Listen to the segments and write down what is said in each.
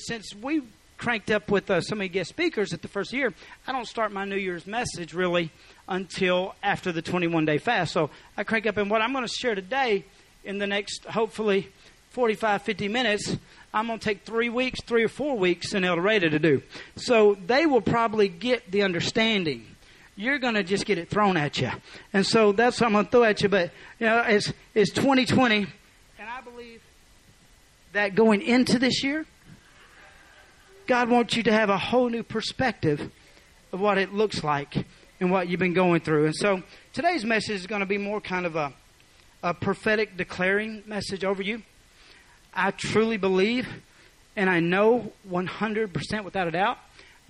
since we cranked up with uh, so many guest speakers at the first year, I don't start my New Year's message really until after the 21 day fast. So I crank up, and what I'm going to share today in the next, hopefully, 45, 50 minutes, I'm going to take three weeks, three or four weeks in El Dorado to do. So they will probably get the understanding. You're going to just get it thrown at you. And so that's what I'm going to throw at you. But, you know, it's, it's 2020, and I believe that going into this year, God wants you to have a whole new perspective of what it looks like and what you've been going through. And so today's message is going to be more kind of a, a prophetic declaring message over you. I truly believe, and I know 100% without a doubt,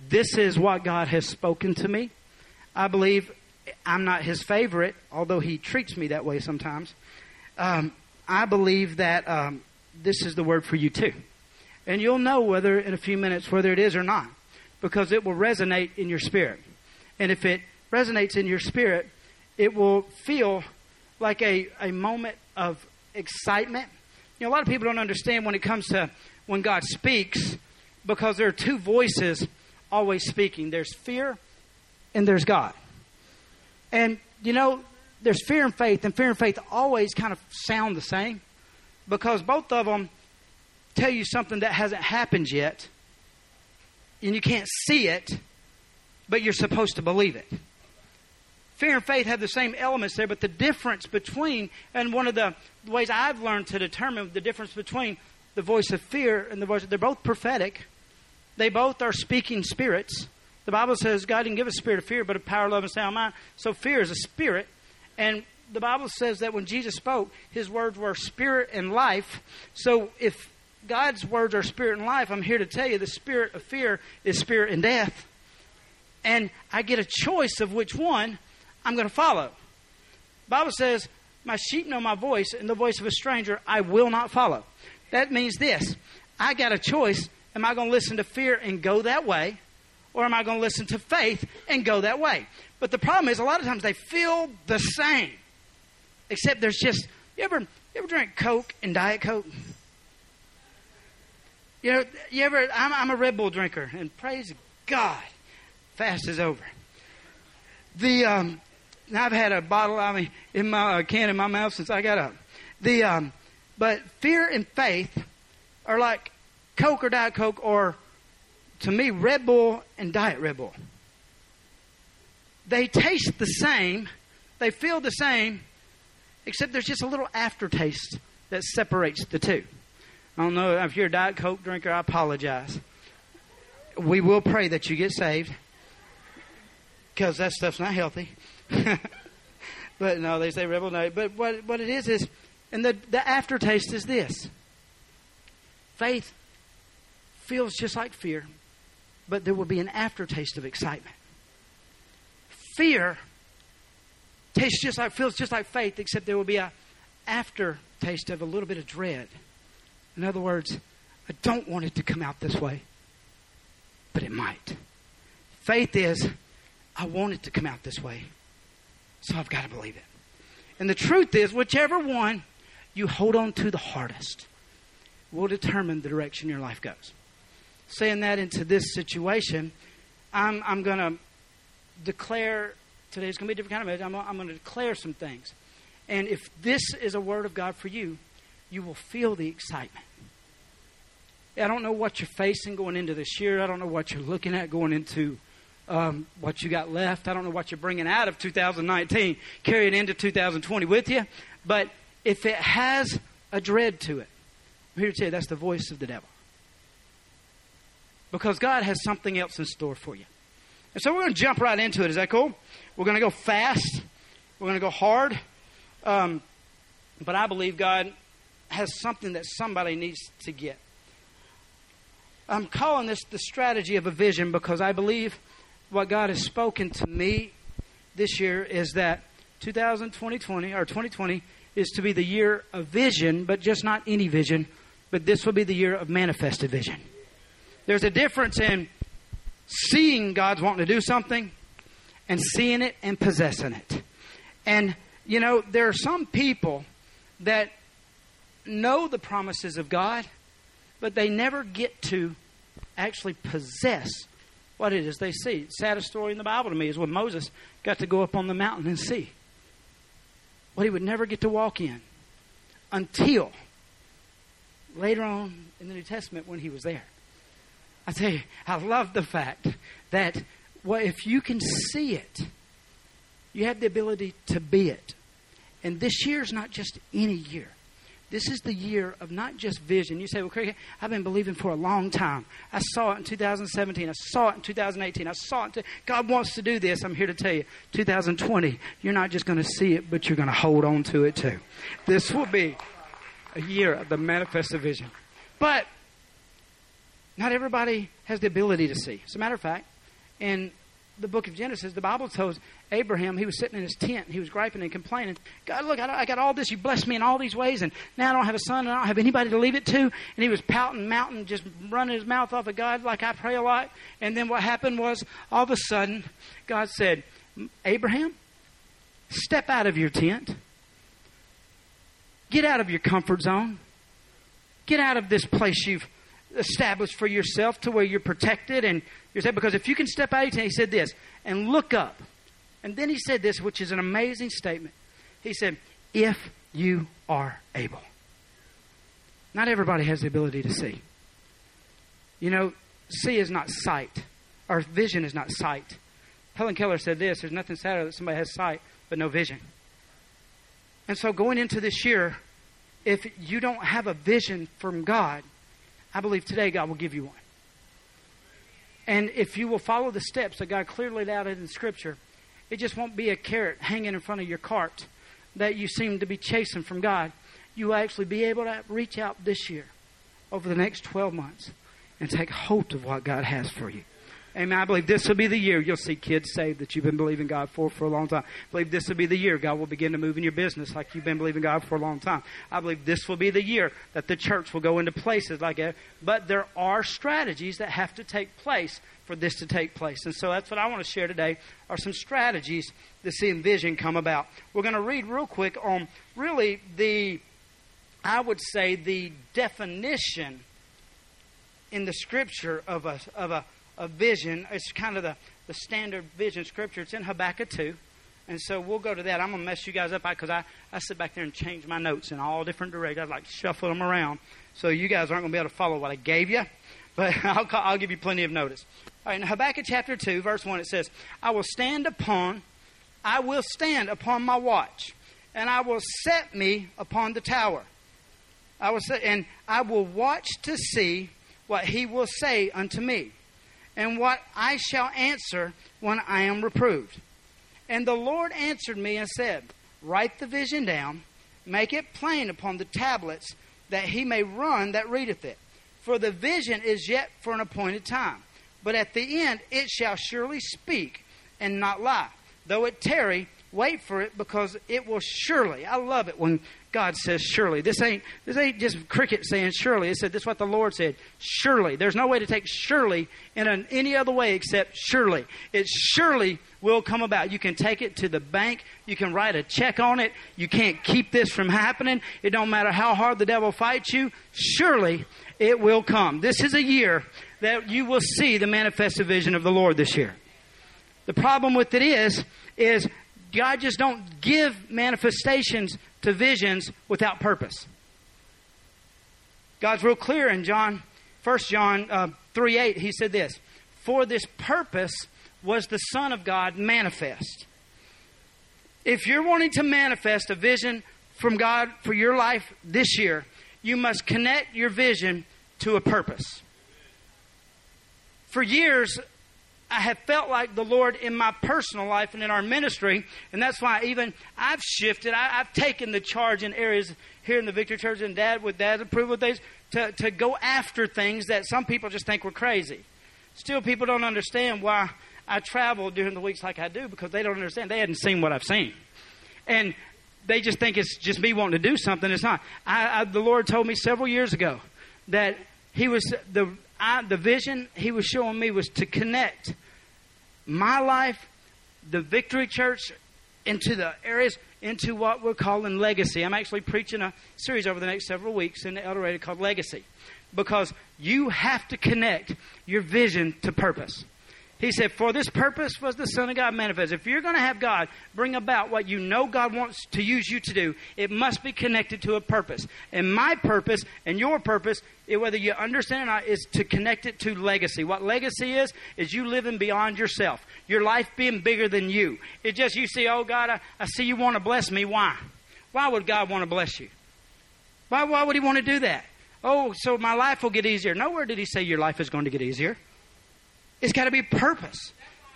this is what God has spoken to me. I believe I'm not His favorite, although He treats me that way sometimes. Um, I believe that um, this is the word for you too. And you'll know whether in a few minutes whether it is or not, because it will resonate in your spirit. And if it resonates in your spirit, it will feel like a, a moment of excitement you know, a lot of people don't understand when it comes to when God speaks because there are two voices always speaking there's fear and there's God. And, you know, there's fear and faith, and fear and faith always kind of sound the same because both of them tell you something that hasn't happened yet, and you can't see it, but you're supposed to believe it. Fear and faith have the same elements there, but the difference between, and one of the ways I've learned to determine the difference between the voice of fear and the voice, they're both prophetic. They both are speaking spirits. The Bible says God didn't give a spirit of fear, but a power, love, and sound mind. So fear is a spirit. And the Bible says that when Jesus spoke, his words were spirit and life. So if God's words are spirit and life, I'm here to tell you the spirit of fear is spirit and death. And I get a choice of which one I'm going to follow. Bible says, "My sheep know my voice, and the voice of a stranger I will not follow." That means this: I got a choice. Am I going to listen to fear and go that way, or am I going to listen to faith and go that way? But the problem is, a lot of times they feel the same, except there's just you ever you ever drink Coke and Diet Coke? You know, you ever? I'm, I'm a Red Bull drinker, and praise God, fast is over. The um, I've had a bottle, I mean, in my a can in my mouth since I got up. The um, but fear and faith are like Coke or Diet Coke, or to me, Red Bull and Diet Red Bull. They taste the same, they feel the same, except there's just a little aftertaste that separates the two. I don't know if you're a Diet Coke drinker, I apologize. We will pray that you get saved because that stuff's not healthy. but no, they say rebel no. But what what it is is, and the the aftertaste is this. Faith feels just like fear, but there will be an aftertaste of excitement. Fear tastes just like feels just like faith, except there will be a aftertaste of a little bit of dread. In other words, I don't want it to come out this way, but it might. Faith is, I want it to come out this way, so I've got to believe it. And the truth is, whichever one you hold on to the hardest will determine the direction your life goes. Saying that into this situation, I'm, I'm going to declare today's going to be a different kind of message. I'm, I'm going to declare some things. And if this is a word of God for you, you will feel the excitement. I don't know what you're facing going into this year. I don't know what you're looking at going into um, what you got left. I don't know what you're bringing out of 2019, carrying into 2020 with you. But if it has a dread to it, I'm here to tell you that's the voice of the devil. Because God has something else in store for you. And so we're going to jump right into it. Is that cool? We're going to go fast. We're going to go hard. Um, but I believe God has something that somebody needs to get. I'm calling this the strategy of a vision because I believe what God has spoken to me this year is that 2020 or 2020 is to be the year of vision, but just not any vision, but this will be the year of manifested vision. There's a difference in seeing God's wanting to do something and seeing it and possessing it. And, you know, there are some people that know the promises of God, but they never get to actually possess what it is they see. Saddest story in the Bible to me is when Moses got to go up on the mountain and see what he would never get to walk in until later on in the New Testament when he was there. I tell you, I love the fact that well, if you can see it, you have the ability to be it. And this year is not just any year. This is the year of not just vision. You say, well, Cricket, I've been believing for a long time. I saw it in 2017. I saw it in 2018. I saw it. God wants to do this. I'm here to tell you, 2020, you're not just going to see it, but you're going to hold on to it too. This will be a year of the manifest vision. But not everybody has the ability to see. As a matter of fact, in the book of Genesis, the Bible tells Abraham he was sitting in his tent. He was griping and complaining. God, look, I got all this. You blessed me in all these ways, and now I don't have a son, and I don't have anybody to leave it to. And he was pouting, mounting, just running his mouth off at God like I pray a lot. And then what happened was, all of a sudden, God said, Abraham, step out of your tent. Get out of your comfort zone. Get out of this place you've established for yourself to where you're protected and you're safe. Because if you can step out, he said this, and look up. And then he said this, which is an amazing statement. He said, if you are able. Not everybody has the ability to see. You know, see is not sight, or vision is not sight. Helen Keller said this there's nothing sadder that somebody has sight, but no vision. And so going into this year, if you don't have a vision from God, I believe today God will give you one. And if you will follow the steps that God clearly laid out in Scripture, it just won't be a carrot hanging in front of your cart that you seem to be chasing from God. You will actually be able to reach out this year over the next 12 months and take hold of what God has for you. Amen. I believe this will be the year you'll see kids saved that you've been believing God for for a long time. I believe this will be the year God will begin to move in your business like you've been believing God for a long time. I believe this will be the year that the church will go into places like that. But there are strategies that have to take place for this to take place. And so that's what I want to share today are some strategies to see vision come about. We're going to read real quick on really the, I would say, the definition in the scripture of a, of a a vision. It's kind of the, the standard vision scripture. It's in Habakkuk 2. And so we'll go to that. I'm going to mess you guys up because I, I sit back there and change my notes in all different directions. I like shuffle them around. So you guys aren't going to be able to follow what I gave you. But I'll, I'll give you plenty of notice. All right, in Habakkuk chapter 2, verse 1, it says, I will stand upon, I will stand upon my watch, and I will set me upon the tower. I will say, and I will watch to see what he will say unto me and what I shall answer when I am reproved. And the Lord answered me and said, Write the vision down, make it plain upon the tablets, that he may run that readeth it. For the vision is yet for an appointed time, but at the end it shall surely speak and not lie. Though it tarry, wait for it, because it will surely. I love it when God says surely. This ain't this ain't just Cricket saying surely. It said this is what the Lord said. Surely. There's no way to take surely in an, any other way except surely. It surely will come about. You can take it to the bank. You can write a check on it. You can't keep this from happening. It don't matter how hard the devil fights you. Surely it will come. This is a year that you will see the manifested vision of the Lord this year. The problem with it is, is God just don't give manifestations to visions without purpose. God's real clear in John, 1 John uh, 3 8. He said this For this purpose was the Son of God manifest. If you're wanting to manifest a vision from God for your life this year, you must connect your vision to a purpose. For years, I have felt like the Lord in my personal life and in our ministry, and that's why even I've shifted. I, have taken the charge in areas here in the Victory Church and Dad with Dad's approval of things to, to go after things that some people just think we're crazy. Still, people don't understand why I travel during the weeks like I do because they don't understand. They hadn't seen what I've seen, and they just think it's just me wanting to do something. It's not. I, I, the Lord told me several years ago that He was the I, the vision He was showing me was to connect my life, the Victory Church, into the areas, into what we're calling legacy. I'm actually preaching a series over the next several weeks in El Dorado called Legacy. because you have to connect your vision to purpose. He said, For this purpose was the Son of God manifest. If you're going to have God bring about what you know God wants to use you to do, it must be connected to a purpose. And my purpose and your purpose, whether you understand or not, is to connect it to legacy. What legacy is, is you living beyond yourself. Your life being bigger than you. It just, you see, oh God, I, I see you want to bless me. Why? Why would God want to bless you? Why, why would He want to do that? Oh, so my life will get easier. Nowhere did He say your life is going to get easier. It's got to be purpose.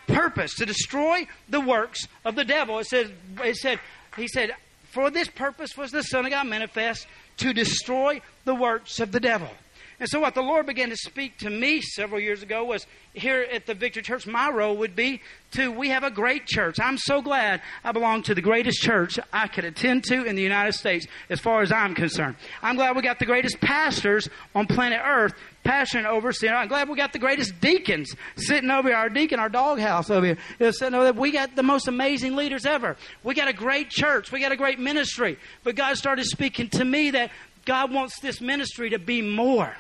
Purpose to destroy the works of the devil. It said, it said, he said, for this purpose was the Son of God manifest to destroy the works of the devil. And so, what the Lord began to speak to me several years ago was here at the Victory Church, my role would be to, we have a great church. I'm so glad I belong to the greatest church I could attend to in the United States as far as I'm concerned. I'm glad we got the greatest pastors on planet Earth pastoring over I'm glad we got the greatest deacons sitting over here. Our deacon, our doghouse over here, sitting over there. We got the most amazing leaders ever. We got a great church. We got a great ministry. But God started speaking to me that God wants this ministry to be more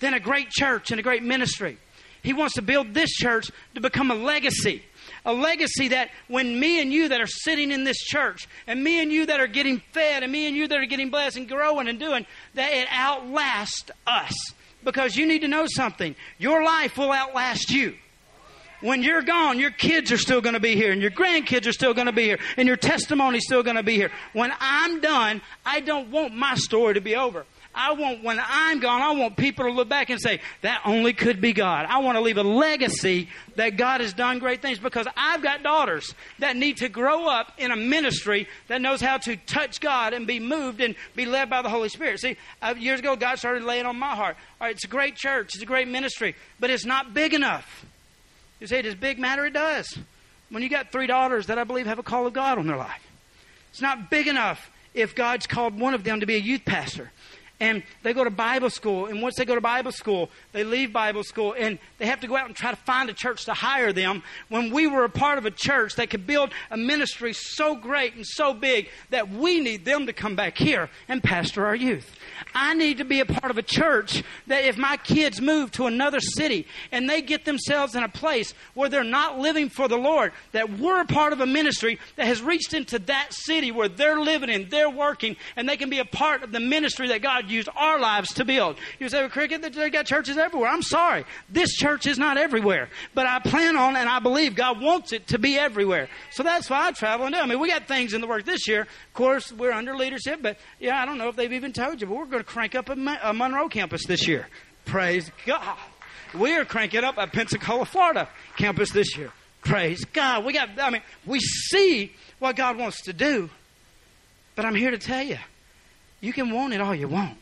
than a great church and a great ministry. He wants to build this church to become a legacy. A legacy that when me and you that are sitting in this church, and me and you that are getting fed, and me and you that are getting blessed and growing and doing, that it outlasts us. Because you need to know something. Your life will outlast you. When you're gone, your kids are still going to be here, and your grandkids are still going to be here, and your testimony is still going to be here. When I'm done, I don't want my story to be over. I want, when I'm gone, I want people to look back and say, that only could be God. I want to leave a legacy that God has done great things because I've got daughters that need to grow up in a ministry that knows how to touch God and be moved and be led by the Holy Spirit. See, uh, years ago, God started laying on my heart. All right, it's a great church, it's a great ministry, but it's not big enough. You say, does big matter? It does. When you got three daughters that I believe have a call of God on their life, it's not big enough if God's called one of them to be a youth pastor and they go to Bible school. And once they go to Bible school, they leave Bible school and they have to go out and try to find a church to hire them. When we were a part of a church that could build a ministry so great and so big that we need them to come back here and pastor our youth. I need to be a part of a church that if my kids move to another city and they get themselves in a place where they're not living for the Lord, that we're a part of a ministry that has reached into that city where they're living and they're working and they can be a part of the ministry that God used our lives to build. You say, well, Cricket, they got churches everywhere. I'm sorry. This church is not everywhere. But I plan on and I believe God wants it to be everywhere. So that's why I travel and do. I mean, we got things in the work this year. Of course, we're under leadership, but yeah, I don't know if they've even told you, but we're going to crank up a, a Monroe campus this year. Praise God. We are cranking up a Pensacola, Florida campus this year. Praise God. We got, I mean, we see what God wants to do. But I'm here to tell you, you can want it all you want.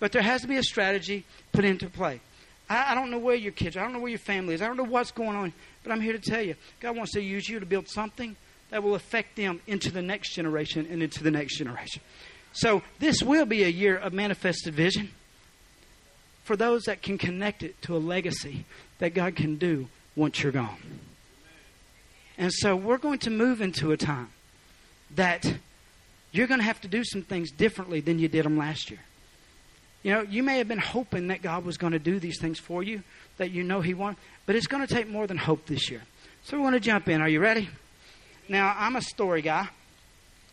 But there has to be a strategy put into play. I, I don't know where your kids are. I don't know where your family is. I don't know what's going on. But I'm here to tell you, God wants to use you to build something that will affect them into the next generation and into the next generation. So this will be a year of manifested vision for those that can connect it to a legacy that God can do once you're gone. And so we're going to move into a time that you're going to have to do some things differently than you did them last year. You know, you may have been hoping that God was going to do these things for you, that you know He wanted, but it's going to take more than hope this year. So we want to jump in. Are you ready? Now, I'm a story guy,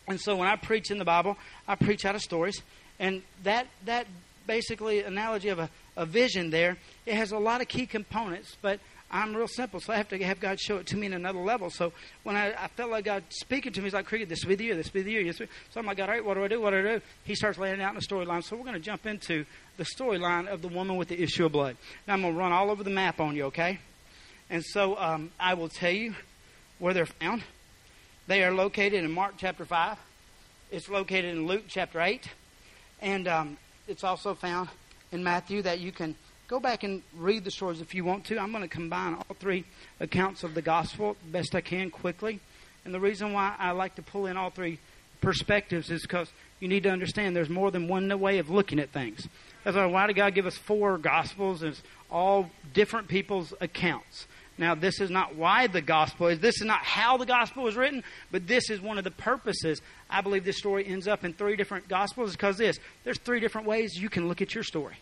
and so when I preach in the Bible, I preach out of stories, and that that basically analogy of a, a vision there, it has a lot of key components, but I'm real simple, so I have to have God show it to me in another level. So when I, I felt like God speaking to me, He's like, Cricket, this the year, this the year. So I'm like, God, all right, what do I do? What do I do? He starts laying out in the storyline. So we're going to jump into the storyline of the woman with the issue of blood. Now I'm going to run all over the map on you, okay? And so um, I will tell you where they're found. They are located in Mark chapter 5. It's located in Luke chapter 8. And um, it's also found in Matthew that you can Go back and read the stories if you want to. I'm going to combine all three accounts of the gospel best I can quickly. And the reason why I like to pull in all three perspectives is because you need to understand there's more than one way of looking at things. That's why, why did God give us four gospels? It's all different people's accounts. Now, this is not why the gospel is. This is not how the gospel was written, but this is one of the purposes. I believe this story ends up in three different gospels because this. There's three different ways you can look at your story.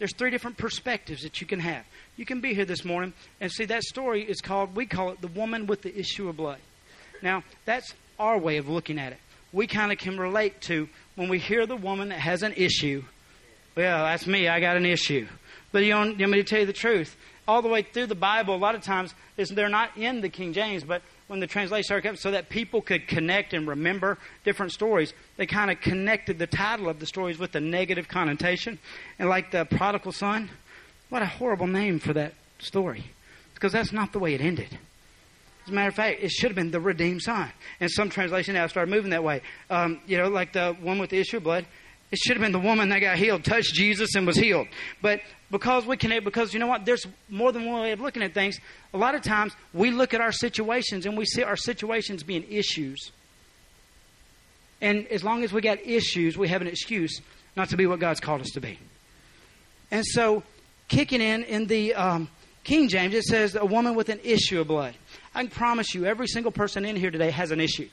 There's three different perspectives that you can have. You can be here this morning and see that story is called, we call it the woman with the issue of blood. Now, that's our way of looking at it. We kind of can relate to when we hear the woman that has an issue. Well, that's me. I got an issue. But you, don't, you want me to tell you the truth? All the way through the Bible, a lot of times they're not in the King James, but when the translation started coming, so that people could connect and remember different stories, they kind of connected the title of the stories with a negative connotation. And like the prodigal son, what a horrible name for that story. Because that's not the way it ended. As a matter of fact, it should have been the redeemed son. And some translation now started moving that way. Um, you know, like the one with the issue of blood. It should have been the woman that got healed, touched Jesus, and was healed. But because we can, because you know what? There's more than one way of looking at things. A lot of times we look at our situations and we see our situations being issues. And as long as we got issues, we have an excuse not to be what God's called us to be. And so, kicking in in the um, King James, it says a woman with an issue of blood. I can promise you, every single person in here today has an issue.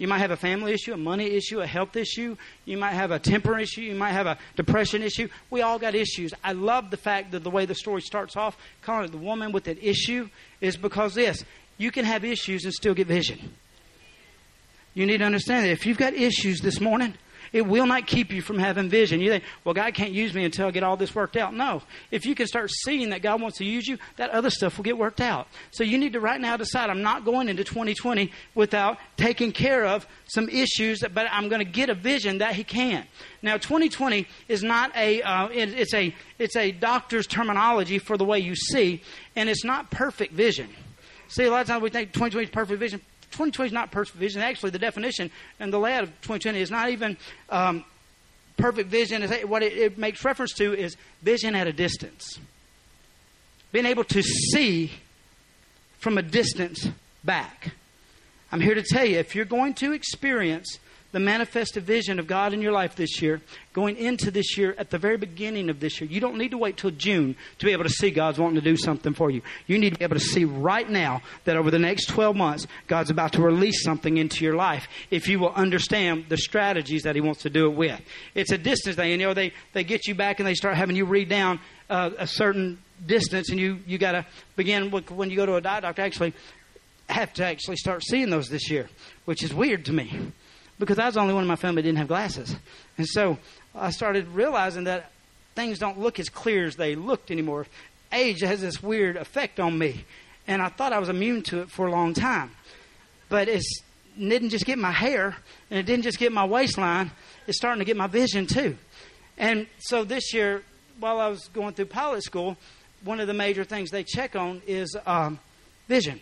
You might have a family issue, a money issue, a health issue. You might have a temper issue. You might have a depression issue. We all got issues. I love the fact that the way the story starts off, calling it the woman with an issue, is because this you can have issues and still get vision. You need to understand that if you've got issues this morning, it will not keep you from having vision. You think, well, God can't use me until I get all this worked out. No. If you can start seeing that God wants to use you, that other stuff will get worked out. So you need to right now decide I'm not going into 2020 without taking care of some issues, but I'm going to get a vision that He can. Now, 2020 is not a, uh, it, it's a, it's a doctor's terminology for the way you see, and it's not perfect vision. See, a lot of times we think 2020 is perfect vision. 2020 is not perfect vision. Actually, the definition and the layout of 2020 is not even um, perfect vision. What it, it makes reference to is vision at a distance. Being able to see from a distance back. I'm here to tell you if you're going to experience the manifested vision of God in your life this year, going into this year at the very beginning of this year. You don't need to wait till June to be able to see God's wanting to do something for you. You need to be able to see right now that over the next 12 months, God's about to release something into your life if you will understand the strategies that He wants to do it with. It's a distance thing. You know, they, they get you back and they start having you read down uh, a certain distance, and you, you got to begin with, when you go to a eye doctor, actually have to actually start seeing those this year, which is weird to me because I was the only one in my family that didn't have glasses. And so I started realizing that things don't look as clear as they looked anymore. Age has this weird effect on me. And I thought I was immune to it for a long time. But it didn't just get my hair, and it didn't just get my waistline, it's starting to get my vision too. And so this year, while I was going through pilot school, one of the major things they check on is um, vision.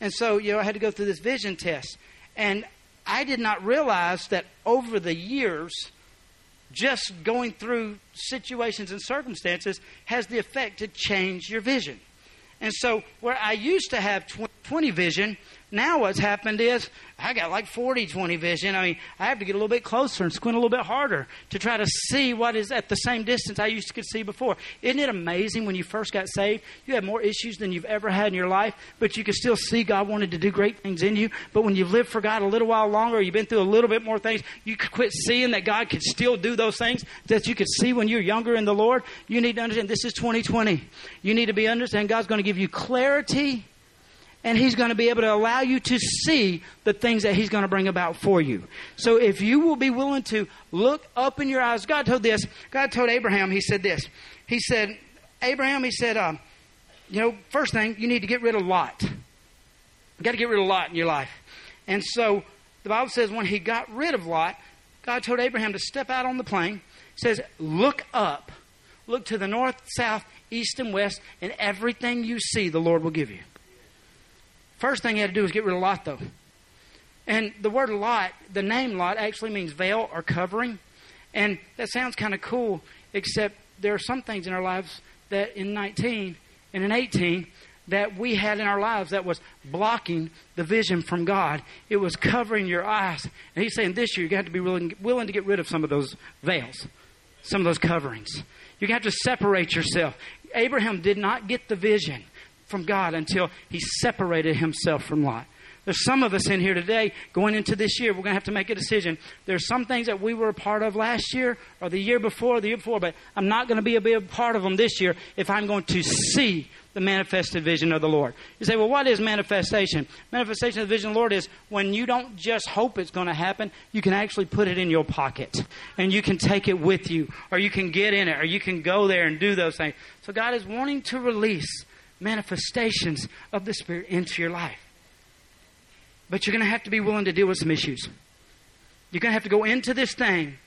And so, you know, I had to go through this vision test. And I did not realize that over the years, just going through situations and circumstances has the effect to change your vision. And so, where I used to have 20 vision, now what's happened is I got like 40 20 vision. I mean, I have to get a little bit closer and squint a little bit harder to try to see what is at the same distance I used to could see before. Isn't it amazing when you first got saved? You had more issues than you've ever had in your life, but you could still see God wanted to do great things in you. But when you've lived for God a little while longer, you've been through a little bit more things, you could quit seeing that God could still do those things that you could see when you're younger in the Lord. You need to understand this is 2020. You need to be understand God's going to give you clarity and He's going to be able to allow you to see the things that He's going to bring about for you. So if you will be willing to look up in your eyes, God told this. God told Abraham, He said this. He said, Abraham, He said, uh, you know, first thing, you need to get rid of Lot. You got to get rid of Lot in your life. And so the Bible says when He got rid of Lot, God told Abraham to step out on the plain. says, look up. Look to the north, south, east, and west, and everything you see, the Lord will give you. First thing he had to do was get rid of Lot, though. And the word Lot, the name Lot, actually means veil or covering. And that sounds kind of cool, except there are some things in our lives that in 19 and in 18 that we had in our lives that was blocking the vision from God. It was covering your eyes. And he's saying this year you got to be willing, willing to get rid of some of those veils, some of those coverings. You have to separate yourself. Abraham did not get the vision from God until he separated himself from Lot. There's some of us in here today going into this year. We're going to have to make a decision. There's some things that we were a part of last year or the year before, or the year before, but I'm not going to be a big part of them this year if I'm going to see the manifested vision of the Lord. You say, well, what is manifestation? Manifestation of the vision of the Lord is when you don't just hope it's going to happen, you can actually put it in your pocket and you can take it with you or you can get in it or you can go there and do those things. So God is wanting to release manifestations of the Spirit into your life. But you're going to have to be willing to deal with some issues. You're going to have to go into this thing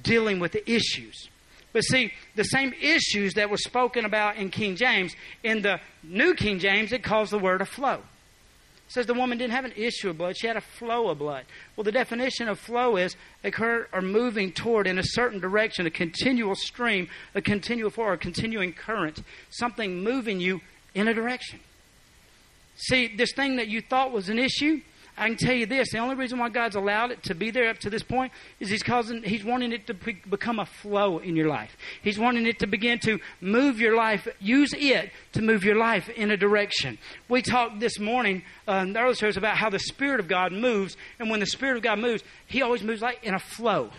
dealing with the issues. But see, the same issues that were spoken about in King James, in the New King James, it calls the word a flow. It says the woman didn't have an issue of blood, she had a flow of blood. Well, the definition of flow is a current or moving toward in a certain direction, a continual stream, a continual flow, a continuing current, something moving you in a direction. See, this thing that you thought was an issue, I can tell you this: the only reason why God's allowed it to be there up to this point is He's causing, He's wanting it to be, become a flow in your life. He's wanting it to begin to move your life. Use it to move your life in a direction. We talked this morning uh, in the early service about how the Spirit of God moves, and when the Spirit of God moves, He always moves like in a flow.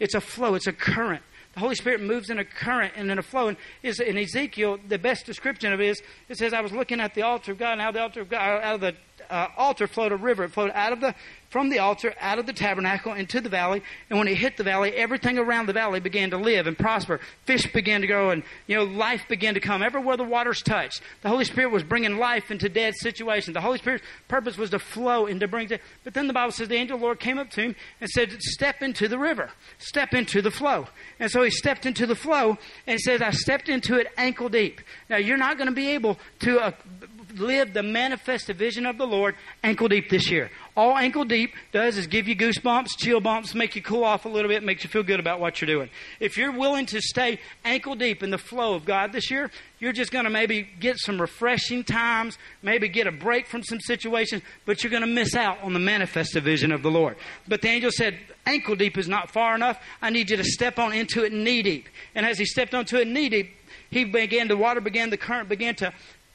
It's a flow. It's a current. The Holy Spirit moves in a current and in a flow. And is in Ezekiel, the best description of it is it says, I was looking at the altar of God, and out of the altar of God, out of the uh, altar flowed a river. It flowed out of the from the altar, out of the tabernacle, into the valley. And when it hit the valley, everything around the valley began to live and prosper. Fish began to grow, and you know life began to come. Everywhere the waters touched, the Holy Spirit was bringing life into dead situations. The Holy Spirit's purpose was to flow and to bring. But then the Bible says the angel of the Lord came up to him and said, "Step into the river. Step into the flow." And so he stepped into the flow, and says, "I stepped into it ankle deep." Now you're not going to be able to uh, live the manifest vision of the Lord ankle deep this year. All ankle deep does is give you goosebumps, chill bumps, make you cool off a little bit, makes you feel good about what you're doing. If you're willing to stay ankle deep in the flow of God this year, you're just going to maybe get some refreshing times, maybe get a break from some situations, but you're going to miss out on the manifest vision of the Lord. But the angel said, ankle deep is not far enough. I need you to step on into it knee deep. And as he stepped onto it knee deep, he began, the water began, the current began to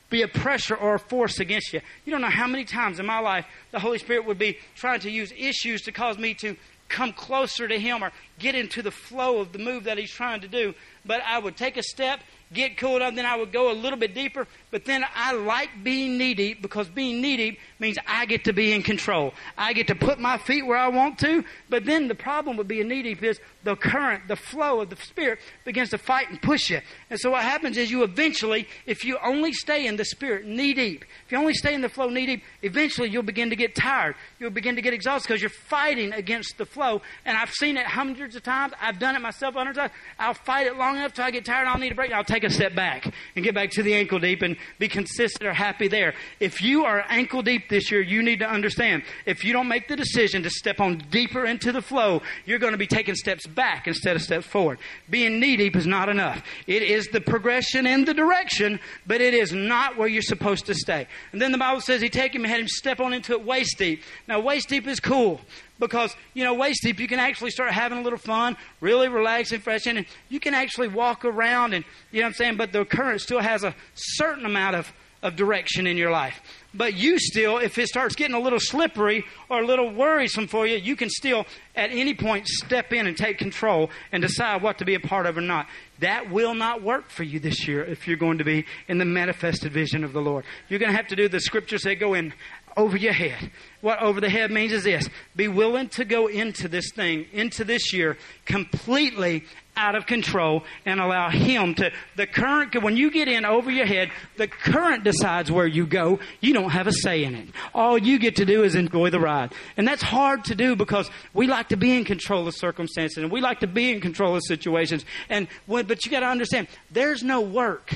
be a pressure or a force against you. You don't know how many times in my life the Holy Spirit would be trying to use issues to cause me to come closer to Him or get into the flow of the move that He's trying to do. But I would take a step get cooled up, then I would go a little bit deeper. But then I like being knee deep because being knee deep means I get to be in control. I get to put my feet where I want to. But then the problem with being knee deep is the current, the flow of the Spirit begins to fight and push you. And so what happens is you eventually, if you only stay in the Spirit knee deep, if you only stay in the flow knee deep, eventually you'll begin to get tired. You'll begin to get exhausted because you're fighting against the flow. And I've seen it hundreds of times. I've done it myself hundreds of times. I'll fight it long enough till I get tired. I'll need a break. I'll take a step back and get back to the ankle deep and be consistent or happy there. If you are ankle deep this year, you need to understand if you don't make the decision to step on deeper into the flow, you're going to be taking steps back instead of steps forward. Being knee deep is not enough. It is the progression in the direction, but it is not where you're supposed to stay. And then the Bible says he take him and had him step on into it waist deep. Now waist deep is cool because you know waist deep you can actually start having a little fun really relaxing fresh and you can actually walk around and you know what i'm saying? But the current still has a certain amount of, of direction in your life. But you still if it starts getting a little slippery or a little worrisome for you you can still at any point step in and take control and decide what to be a part of or not. That will not work for you this year if you're going to be in the manifested vision of the Lord. You're going to have to do the scriptures that go in over your head. What over the head means is this be willing to go into this thing, into this year, completely out of control and allow Him to. The current, when you get in over your head, the current decides where you go. You don't have a say in it. All you get to do is enjoy the ride. And that's hard to do because we like to be in control of circumstances and we like to be in control of situations. And when, but you got to understand, there's no work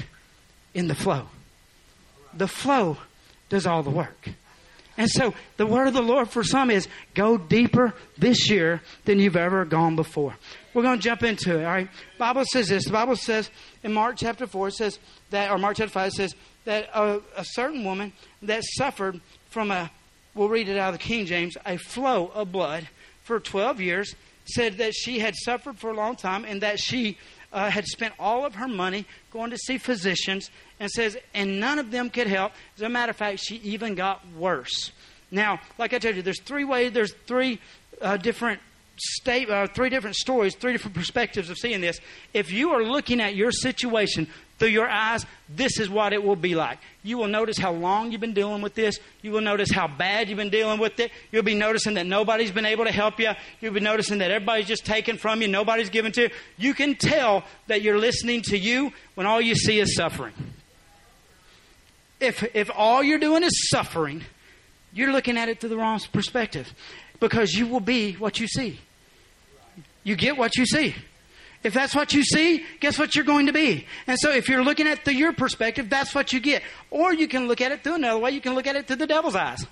in the flow. The flow does all the work. And so the word of the Lord for some is go deeper this year than you've ever gone before. We're going to jump into it, all right? Bible says this. The Bible says in Mark chapter 4, it says that, or Mark chapter 5, it says that a, a certain woman that suffered from a, we'll read it out of the King James, a flow of blood for 12 years, said that she had suffered for a long time and that she uh, had spent all of her money going to see physicians and says, and none of them could help. As a matter of fact, she even got worse. Now, like I told you, there's three ways, there's three uh, different state, uh, three different stories, three different perspectives of seeing this. If you are looking at your situation through your eyes, this is what it will be like. You will notice how long you've been dealing with this. You will notice how bad you've been dealing with it. You'll be noticing that nobody's been able to help you. You'll be noticing that everybody's just taken from you, nobody's given to you. You can tell that you're listening to you when all you see is suffering. If, if all you're doing is suffering, you're looking at it through the wrong perspective because you will be what you see. You get what you see. If that's what you see, guess what you're going to be? And so if you're looking at it through your perspective, that's what you get. Or you can look at it through another way. You can look at it through the devil's eyes.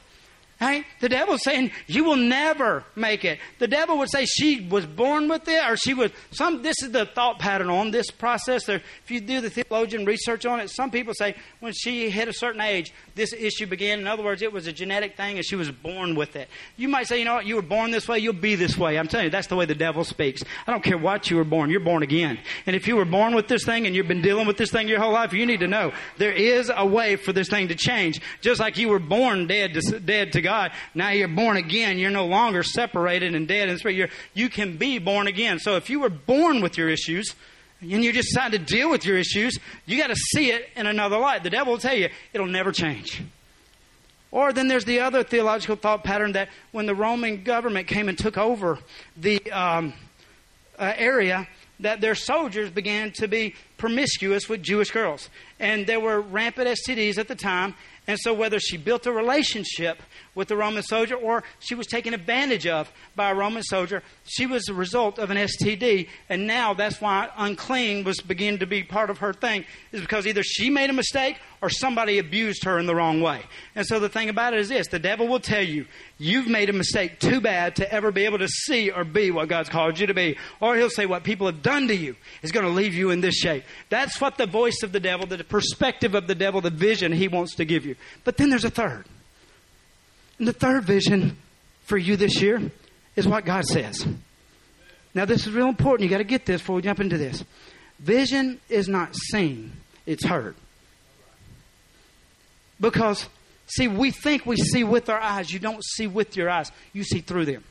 The devil's saying you will never make it. The devil would say she was born with it, or she was some. This is the thought pattern on this process. There, if you do the theologian research on it, some people say when she hit a certain age, this issue began. In other words, it was a genetic thing, and she was born with it. You might say, you know what, you were born this way, you'll be this way. I'm telling you, that's the way the devil speaks. I don't care what you were born, you're born again. And if you were born with this thing and you've been dealing with this thing your whole life, you need to know there is a way for this thing to change. Just like you were born dead to, dead to God God. Now you're born again. You're no longer separated and dead in spirit. You're, you can be born again. So if you were born with your issues, and you decide to deal with your issues, you got to see it in another light. The devil will tell you it'll never change. Or then there's the other theological thought pattern that when the Roman government came and took over the um, uh, area, that their soldiers began to be promiscuous with Jewish girls. And there were rampant STDs at the time. And so, whether she built a relationship with a Roman soldier or she was taken advantage of by a Roman soldier. She was the result of an STD, and now that's why unclean was beginning to be part of her thing, is because either she made a mistake or somebody abused her in the wrong way. And so the thing about it is this the devil will tell you, you've made a mistake too bad to ever be able to see or be what God's called you to be. Or he'll say, what people have done to you is going to leave you in this shape. That's what the voice of the devil, the perspective of the devil, the vision he wants to give you. But then there's a third. And the third vision for you this year is what God says. Now, this is real important. You got to get this before we jump into this. Vision is not seen, it's heard. Because, see, we think we see with our eyes. You don't see with your eyes, you see through them.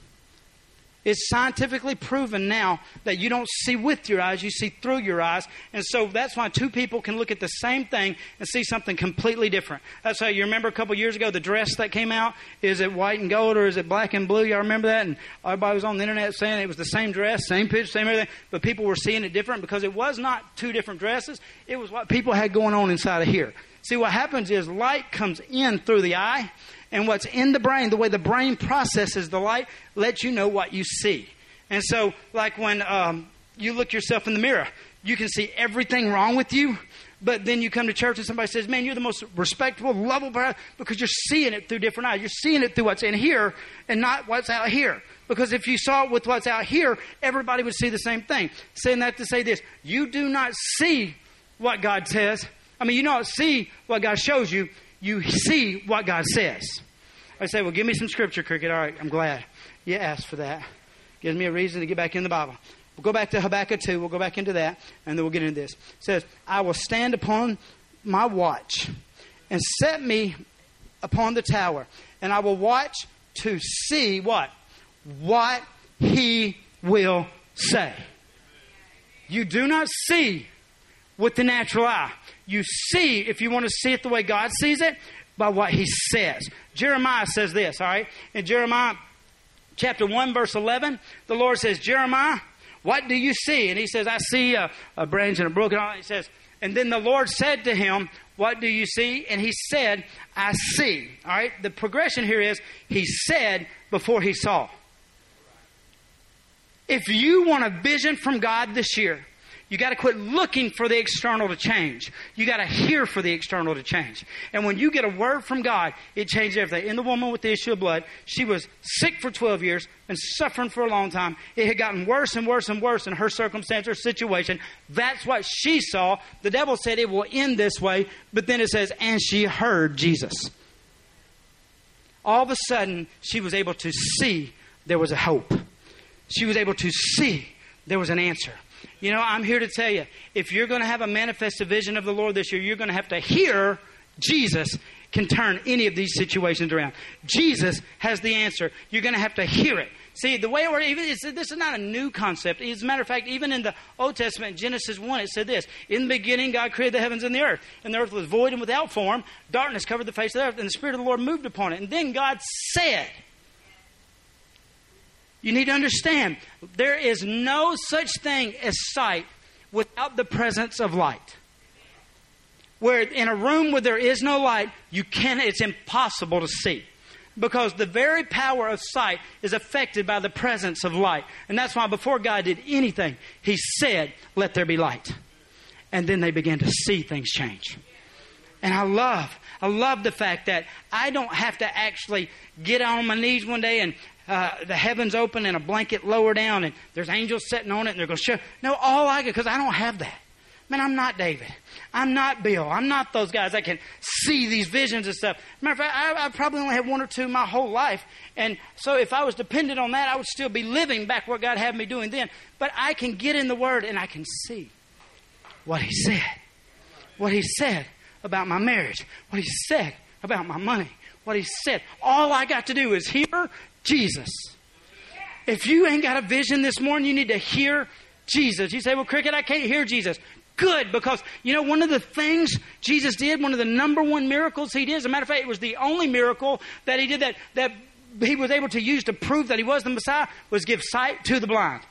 It's scientifically proven now that you don't see with your eyes, you see through your eyes. And so that's why two people can look at the same thing and see something completely different. That's how you remember a couple years ago the dress that came out? Is it white and gold or is it black and blue? Y'all remember that? And everybody was on the internet saying it was the same dress, same picture, same everything. But people were seeing it different because it was not two different dresses. It was what people had going on inside of here. See, what happens is light comes in through the eye and what's in the brain, the way the brain processes the light, lets you know what you see. And so, like when um, you look yourself in the mirror, you can see everything wrong with you, but then you come to church and somebody says, Man, you're the most respectable, lovable person because you're seeing it through different eyes. You're seeing it through what's in here and not what's out here. Because if you saw it with what's out here, everybody would see the same thing. Saying that to say this you do not see what God says. I mean, you don't see what God shows you, you see what God says. I say, well, give me some scripture, Cricket. All right, I'm glad you asked for that. Gives me a reason to get back in the Bible. We'll go back to Habakkuk 2. We'll go back into that, and then we'll get into this. It says, I will stand upon my watch and set me upon the tower, and I will watch to see what? What he will say. You do not see with the natural eye. You see, if you want to see it the way God sees it, by what he says. Jeremiah says this, all right? In Jeremiah chapter 1, verse 11, the Lord says, Jeremiah, what do you see? And he says, I see a, a branch and a brook. And all. He says, and then the Lord said to him, What do you see? And he said, I see. All right? The progression here is he said before he saw. If you want a vision from God this year, you got to quit looking for the external to change. You got to hear for the external to change. And when you get a word from God, it changes everything. In the woman with the issue of blood, she was sick for 12 years and suffering for a long time. It had gotten worse and worse and worse in her circumstance or situation. That's what she saw. The devil said it will end this way, but then it says, and she heard Jesus. All of a sudden, she was able to see there was a hope. She was able to see there was an answer. You know, I'm here to tell you if you're going to have a manifest vision of the Lord this year, you're going to have to hear Jesus can turn any of these situations around. Jesus has the answer. You're going to have to hear it. See, the way we're even, this is not a new concept. As a matter of fact, even in the Old Testament, Genesis 1, it said this In the beginning, God created the heavens and the earth. And the earth was void and without form. Darkness covered the face of the earth, and the Spirit of the Lord moved upon it. And then God said, You need to understand, there is no such thing as sight without the presence of light. Where in a room where there is no light, you can it's impossible to see because the very power of sight is affected by the presence of light. And that's why before God did anything, He said, Let there be light. And then they began to see things change. And I love, I love the fact that I don't have to actually get on my knees one day and uh, the heavens open and a blanket lower down and there's angels sitting on it and they're going to show. No, all I get, because I don't have that. Man, I'm not David. I'm not Bill. I'm not those guys that can see these visions and stuff. Matter of fact, I, I probably only had one or two my whole life. And so if I was dependent on that, I would still be living back what God had me doing then. But I can get in the Word and I can see what He said. What He said about my marriage. What He said about my money. What He said. All I got to do is hear Jesus. If you ain't got a vision this morning, you need to hear Jesus. You say, well, Cricket, I can't hear Jesus good because, you know, one of the things Jesus did, one of the number one miracles he did, as a matter of fact, it was the only miracle that he did that, that he was able to use to prove that he was the Messiah, was give sight to the blind.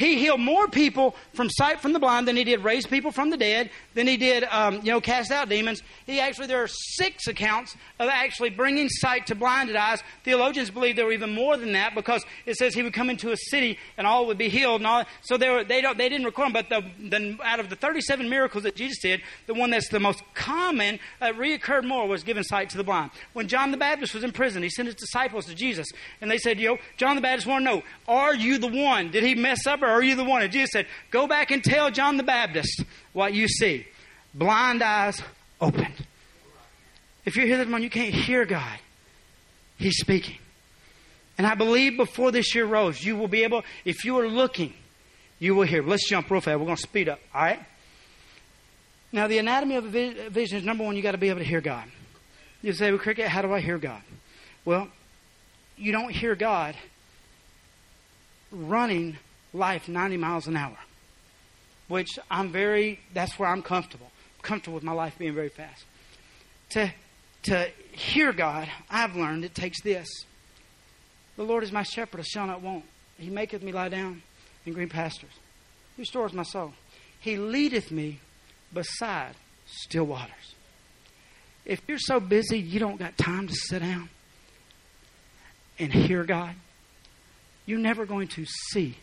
He healed more people from sight from the blind than he did raise people from the dead, than he did, um, you know, cast out demons. He actually, there are six accounts of actually bringing sight to blinded eyes. Theologians believe there were even more than that because it says he would come into a city and all would be healed. And all, so they, were, they, don't, they didn't record them, but the, the, out of the 37 miracles that Jesus did, the one that's the most common, uh, reoccurred more, was giving sight to the blind. When John the Baptist was in prison, he sent his disciples to Jesus, and they said, Yo, John the Baptist want to know, are you the one? Did he mess up are you the one? And Jesus said, Go back and tell John the Baptist what you see. Blind eyes opened. If you're here this morning, you can't hear God. He's speaking. And I believe before this year rolls, you will be able, if you are looking, you will hear. Let's jump real fast. We're going to speed up. All right? Now, the anatomy of a vision is number one, you got to be able to hear God. You say, well, Cricket, how do I hear God? Well, you don't hear God running life 90 miles an hour, which I'm very, that's where I'm comfortable. comfortable with my life being very fast. To, to hear God, I've learned it takes this. The Lord is my shepherd, I shall not want. He maketh me lie down in green pastures. He restores my soul. He leadeth me beside still waters. If you're so busy you don't got time to sit down and hear God, you're never going to see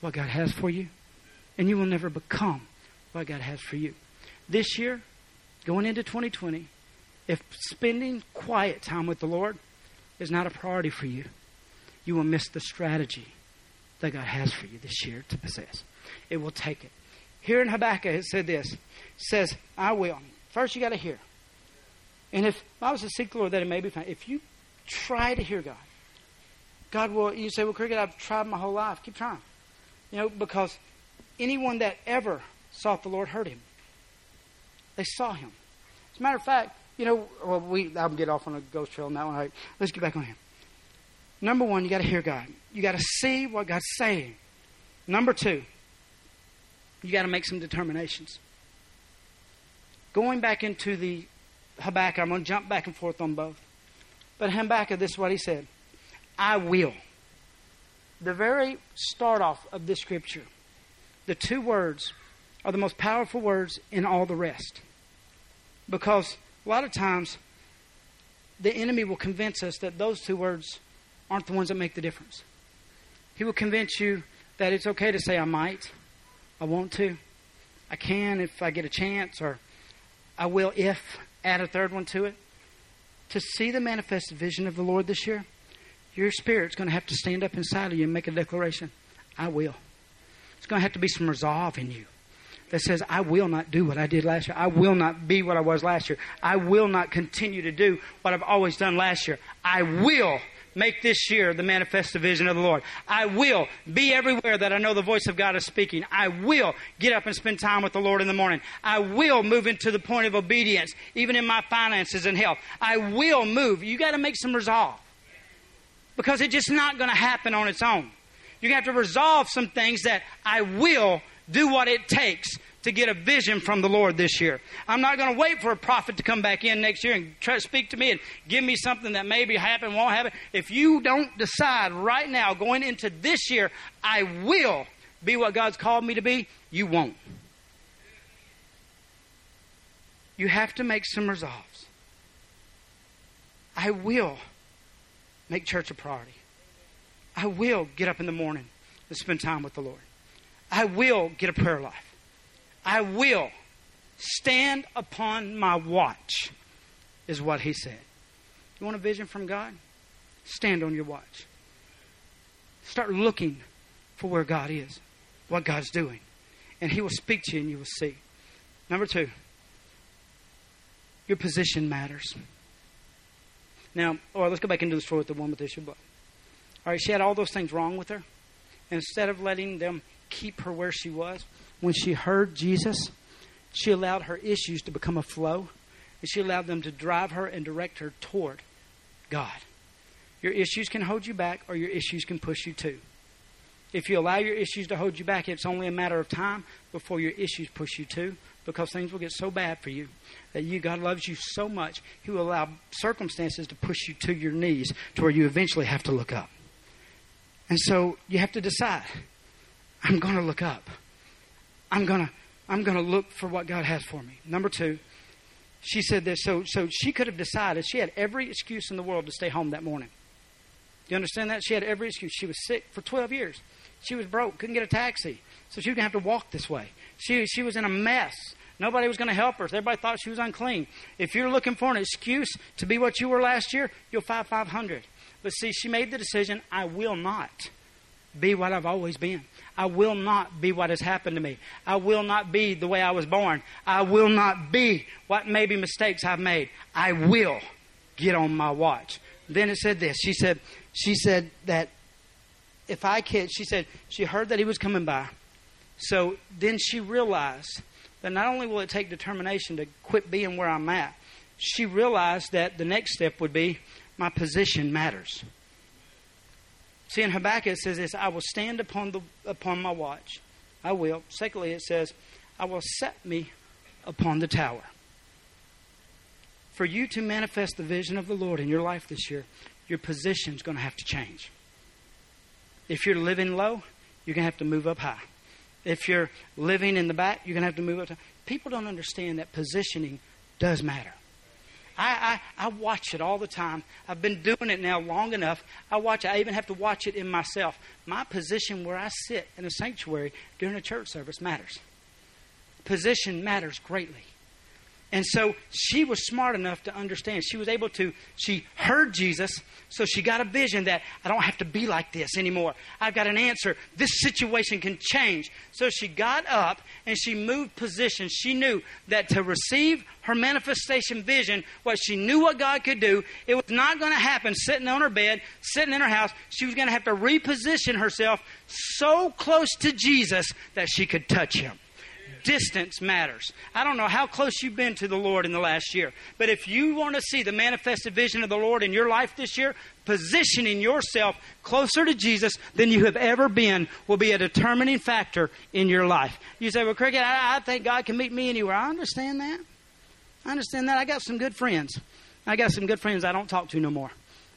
what God has for you, and you will never become what God has for you. This year, going into 2020, if spending quiet time with the Lord is not a priority for you, you will miss the strategy that God has for you this year to possess. It will take it. Here in Habakkuk, it said this. It says, I will. First, you got to hear. And if I was to seek the Lord, that it may be found. If you try to hear God, God will, you say, well, Cricket, I've tried my whole life. Keep trying. You know, because anyone that ever sought the Lord heard him. They saw him. As a matter of fact, you know, well, we I'll get off on a ghost trail on that one. Right, let's get back on him. Number one, you got to hear God. You got to see what God's saying. Number two, you got to make some determinations. Going back into the Habakkuk, I'm going to jump back and forth on both. But Habakkuk, this is what he said I will the very start off of this scripture, the two words are the most powerful words in all the rest. Because a lot of times, the enemy will convince us that those two words aren't the ones that make the difference. He will convince you that it's okay to say, I might, I want to, I can if I get a chance, or I will if, add a third one to it. To see the manifested vision of the Lord this year, your spirit's going to have to stand up inside of you and make a declaration. I will. It's going to have to be some resolve in you that says, I will not do what I did last year. I will not be what I was last year. I will not continue to do what I've always done last year. I will make this year the manifest vision of the Lord. I will be everywhere that I know the voice of God is speaking. I will get up and spend time with the Lord in the morning. I will move into the point of obedience, even in my finances and health. I will move. You got to make some resolve because it's just not going to happen on its own. You have to resolve some things that I will do what it takes to get a vision from the Lord this year. I'm not going to wait for a prophet to come back in next year and try to speak to me and give me something that maybe happen, won't happen. If you don't decide right now, going into this year, I will be what God's called me to be, you won't. You have to make some resolves. I will make church a priority. I will get up in the morning and spend time with the Lord. I will get a prayer life. I will stand upon my watch, is what he said. You want a vision from God? Stand on your watch. Start looking for where God is, what God's doing. And he will speak to you and you will see. Number two, your position matters. Now, or let's go back into the story with the woman with the issue blood. All right, she had all those things wrong with her. Instead of letting them keep her where she was, when she heard Jesus, she allowed her issues to become a flow, and she allowed them to drive her and direct her toward God. Your issues can hold you back, or your issues can push you too. If you allow your issues to hold you back, it's only a matter of time before your issues push you too, because things will get so bad for you that you God loves you so much, He will allow circumstances to push you to your knees to where you eventually have to look up. And so you have to decide I'm going to look up. I'm going to I'm going to look for what God has for me. Number 2, she said this so so she could have decided she had every excuse in the world to stay home that morning. Do you understand that? She had every excuse. She was sick for 12 years. She was broke, couldn't get a taxi. So she was going to have to walk this way. She she was in a mess. Nobody was going to help her. Everybody thought she was unclean. If you're looking for an excuse to be what you were last year, you'll find 500. But see, she made the decision I will not be what I've always been. I will not be what has happened to me. I will not be the way I was born. I will not be what maybe mistakes I've made. I will get on my watch. Then it said this. She said, she said that if I can't. she said she heard that he was coming by. So then she realized that not only will it take determination to quit being where I'm at, she realized that the next step would be my position matters. See, in Habakkuk it says this I will stand upon, the, upon my watch. I will. Secondly, it says, I will set me upon the tower. For you to manifest the vision of the Lord in your life this year, your position is going to have to change. If you're living low, you're going to have to move up high. If you're living in the back, you're going to have to move up. People don't understand that positioning does matter. I, I, I watch it all the time. I've been doing it now long enough. I watch it. I even have to watch it in myself. My position where I sit in a sanctuary during a church service matters. Position matters greatly. And so she was smart enough to understand. She was able to, she heard Jesus, so she got a vision that I don't have to be like this anymore. I've got an answer. This situation can change. So she got up and she moved positions. She knew that to receive her manifestation vision, what she knew what God could do, it was not going to happen sitting on her bed, sitting in her house. She was going to have to reposition herself so close to Jesus that she could touch him distance matters. I don't know how close you've been to the Lord in the last year, but if you want to see the manifested vision of the Lord in your life this year, positioning yourself closer to Jesus than you have ever been will be a determining factor in your life. You say, Well, Cricket, I, I think God can meet me anywhere. I understand that. I understand that. I got some good friends. I got some good friends I don't talk to no more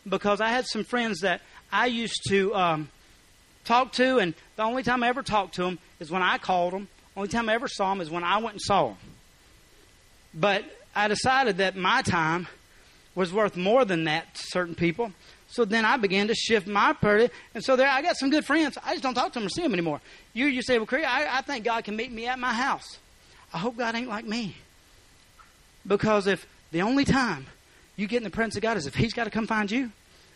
because I had some friends that I used to um, talk to, and the only time I ever talked to them is when I called them only time I ever saw him is when I went and saw him. But I decided that my time was worth more than that to certain people. So then I began to shift my priority. And so there, I got some good friends. I just don't talk to them or see them anymore. You, you say, well, Craig, I, I think God can meet me at my house. I hope God ain't like me. Because if the only time you get in the presence of God is if He's got to come find you,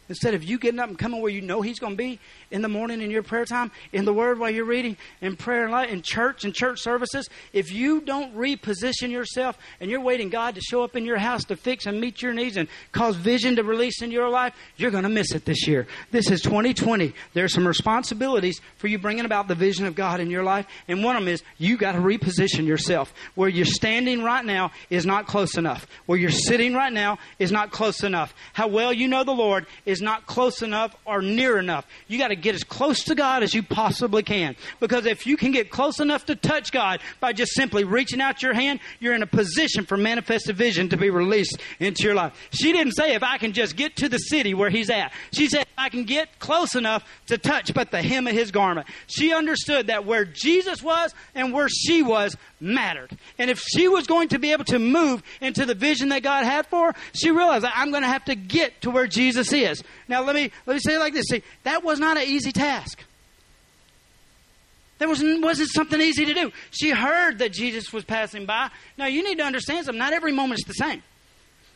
instead of you getting up and coming where you know He's going to be in the morning in your prayer time, in the Word while you're reading, in prayer and light, in church and church services, if you don't reposition yourself and you're waiting God to show up in your house to fix and meet your needs and cause vision to release in your life, you're going to miss it this year. This is 2020. There's some responsibilities for you bringing about the vision of God in your life, and one of them is you got to reposition yourself. Where you're standing right now is not close enough. Where you're sitting right now is not close enough. How well you know the Lord is not close enough or near enough. You got to get as close to God as you possibly can. Because if you can get close enough to touch God by just simply reaching out your hand, you're in a position for manifested vision to be released into your life. She didn't say if I can just get to the city where he's at. She said I can get close enough to touch but the hem of his garment. She understood that where Jesus was and where she was mattered. And if she was going to be able to move into the vision that God had for her, she realized I'm going to have to get to where Jesus is. Now let me let me say it like this. See, that was not an easy task. That wasn't, wasn't something easy to do. She heard that Jesus was passing by. Now, you need to understand something. Not every moment is the same.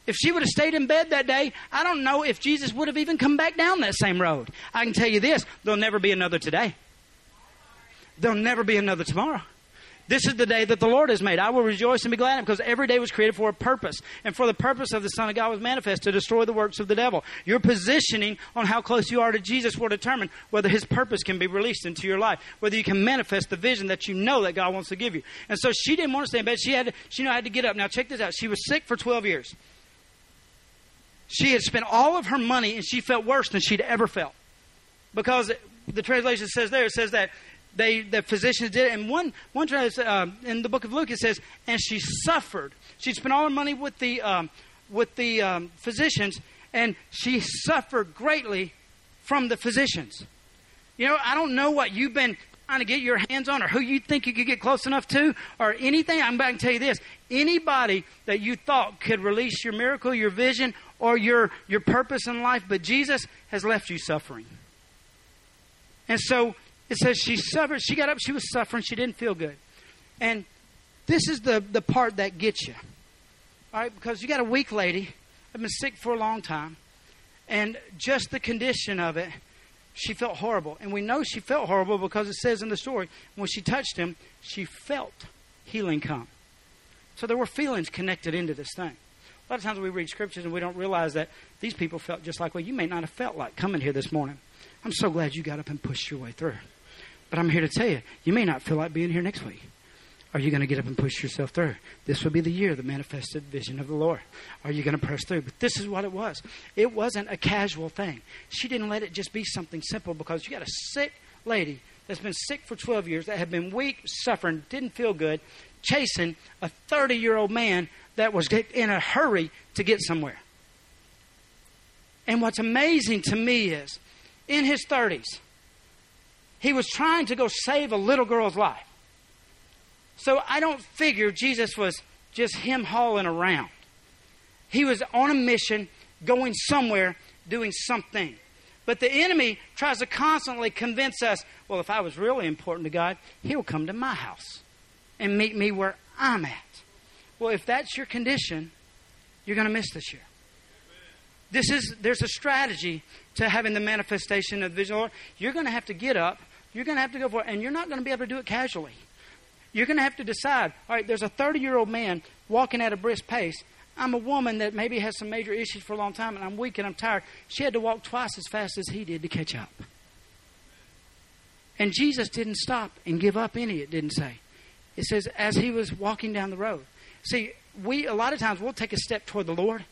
If she would have stayed in bed that day, I don't know if Jesus would have even come back down that same road. I can tell you this there'll never be another today. There'll never be another tomorrow. This is the day that the Lord has made. I will rejoice and be glad because every day was created for a purpose. And for the purpose of the Son of God was manifest to destroy the works of the devil. Your positioning on how close you are to Jesus will determine whether his purpose can be released into your life, whether you can manifest the vision that you know that God wants to give you. And so she didn't want to stay in bed. She had to, she knew I had to get up. Now check this out. She was sick for 12 years. She had spent all of her money and she felt worse than she'd ever felt. Because the translation says there, it says that they the physicians did it. And one one translation uh, in the book of Luke it says, and she suffered. She spent all her money with the um, with the um, physicians, and she suffered greatly from the physicians. You know, I don't know what you've been trying to get your hands on, or who you think you could get close enough to, or anything. I'm about to tell you this: anybody that you thought could release your miracle, your vision, or your your purpose in life, but Jesus has left you suffering. And so it says she suffered. She got up. She was suffering. She didn't feel good. And this is the, the part that gets you. All right, because you got a weak lady. I've been sick for a long time. And just the condition of it, she felt horrible. And we know she felt horrible because it says in the story, when she touched him, she felt healing come. So there were feelings connected into this thing. A lot of times we read scriptures and we don't realize that these people felt just like well, you may not have felt like coming here this morning. I'm so glad you got up and pushed your way through. But I'm here to tell you, you may not feel like being here next week. Are you going to get up and push yourself through? This will be the year, the manifested vision of the Lord. Are you going to press through? But this is what it was. It wasn't a casual thing. She didn't let it just be something simple because you got a sick lady that's been sick for 12 years, that had been weak, suffering, didn't feel good, chasing a 30 year old man that was in a hurry to get somewhere. And what's amazing to me is, in his 30s, he was trying to go save a little girl's life. So I don't figure Jesus was just him hauling around. He was on a mission, going somewhere, doing something. But the enemy tries to constantly convince us well, if I was really important to God, he'll come to my house and meet me where I'm at. Well, if that's your condition, you're going to miss this year. This is there's a strategy to having the manifestation of the vision. Lord, you're going to have to get up you're going to have to go for it, and you're not going to be able to do it casually. You're going to have to decide all right, there's a 30 year old man walking at a brisk pace. I'm a woman that maybe has some major issues for a long time, and I'm weak and I'm tired. She had to walk twice as fast as he did to catch up. And Jesus didn't stop and give up any, it didn't say. It says, as he was walking down the road. See, we, a lot of times, we'll take a step toward the Lord,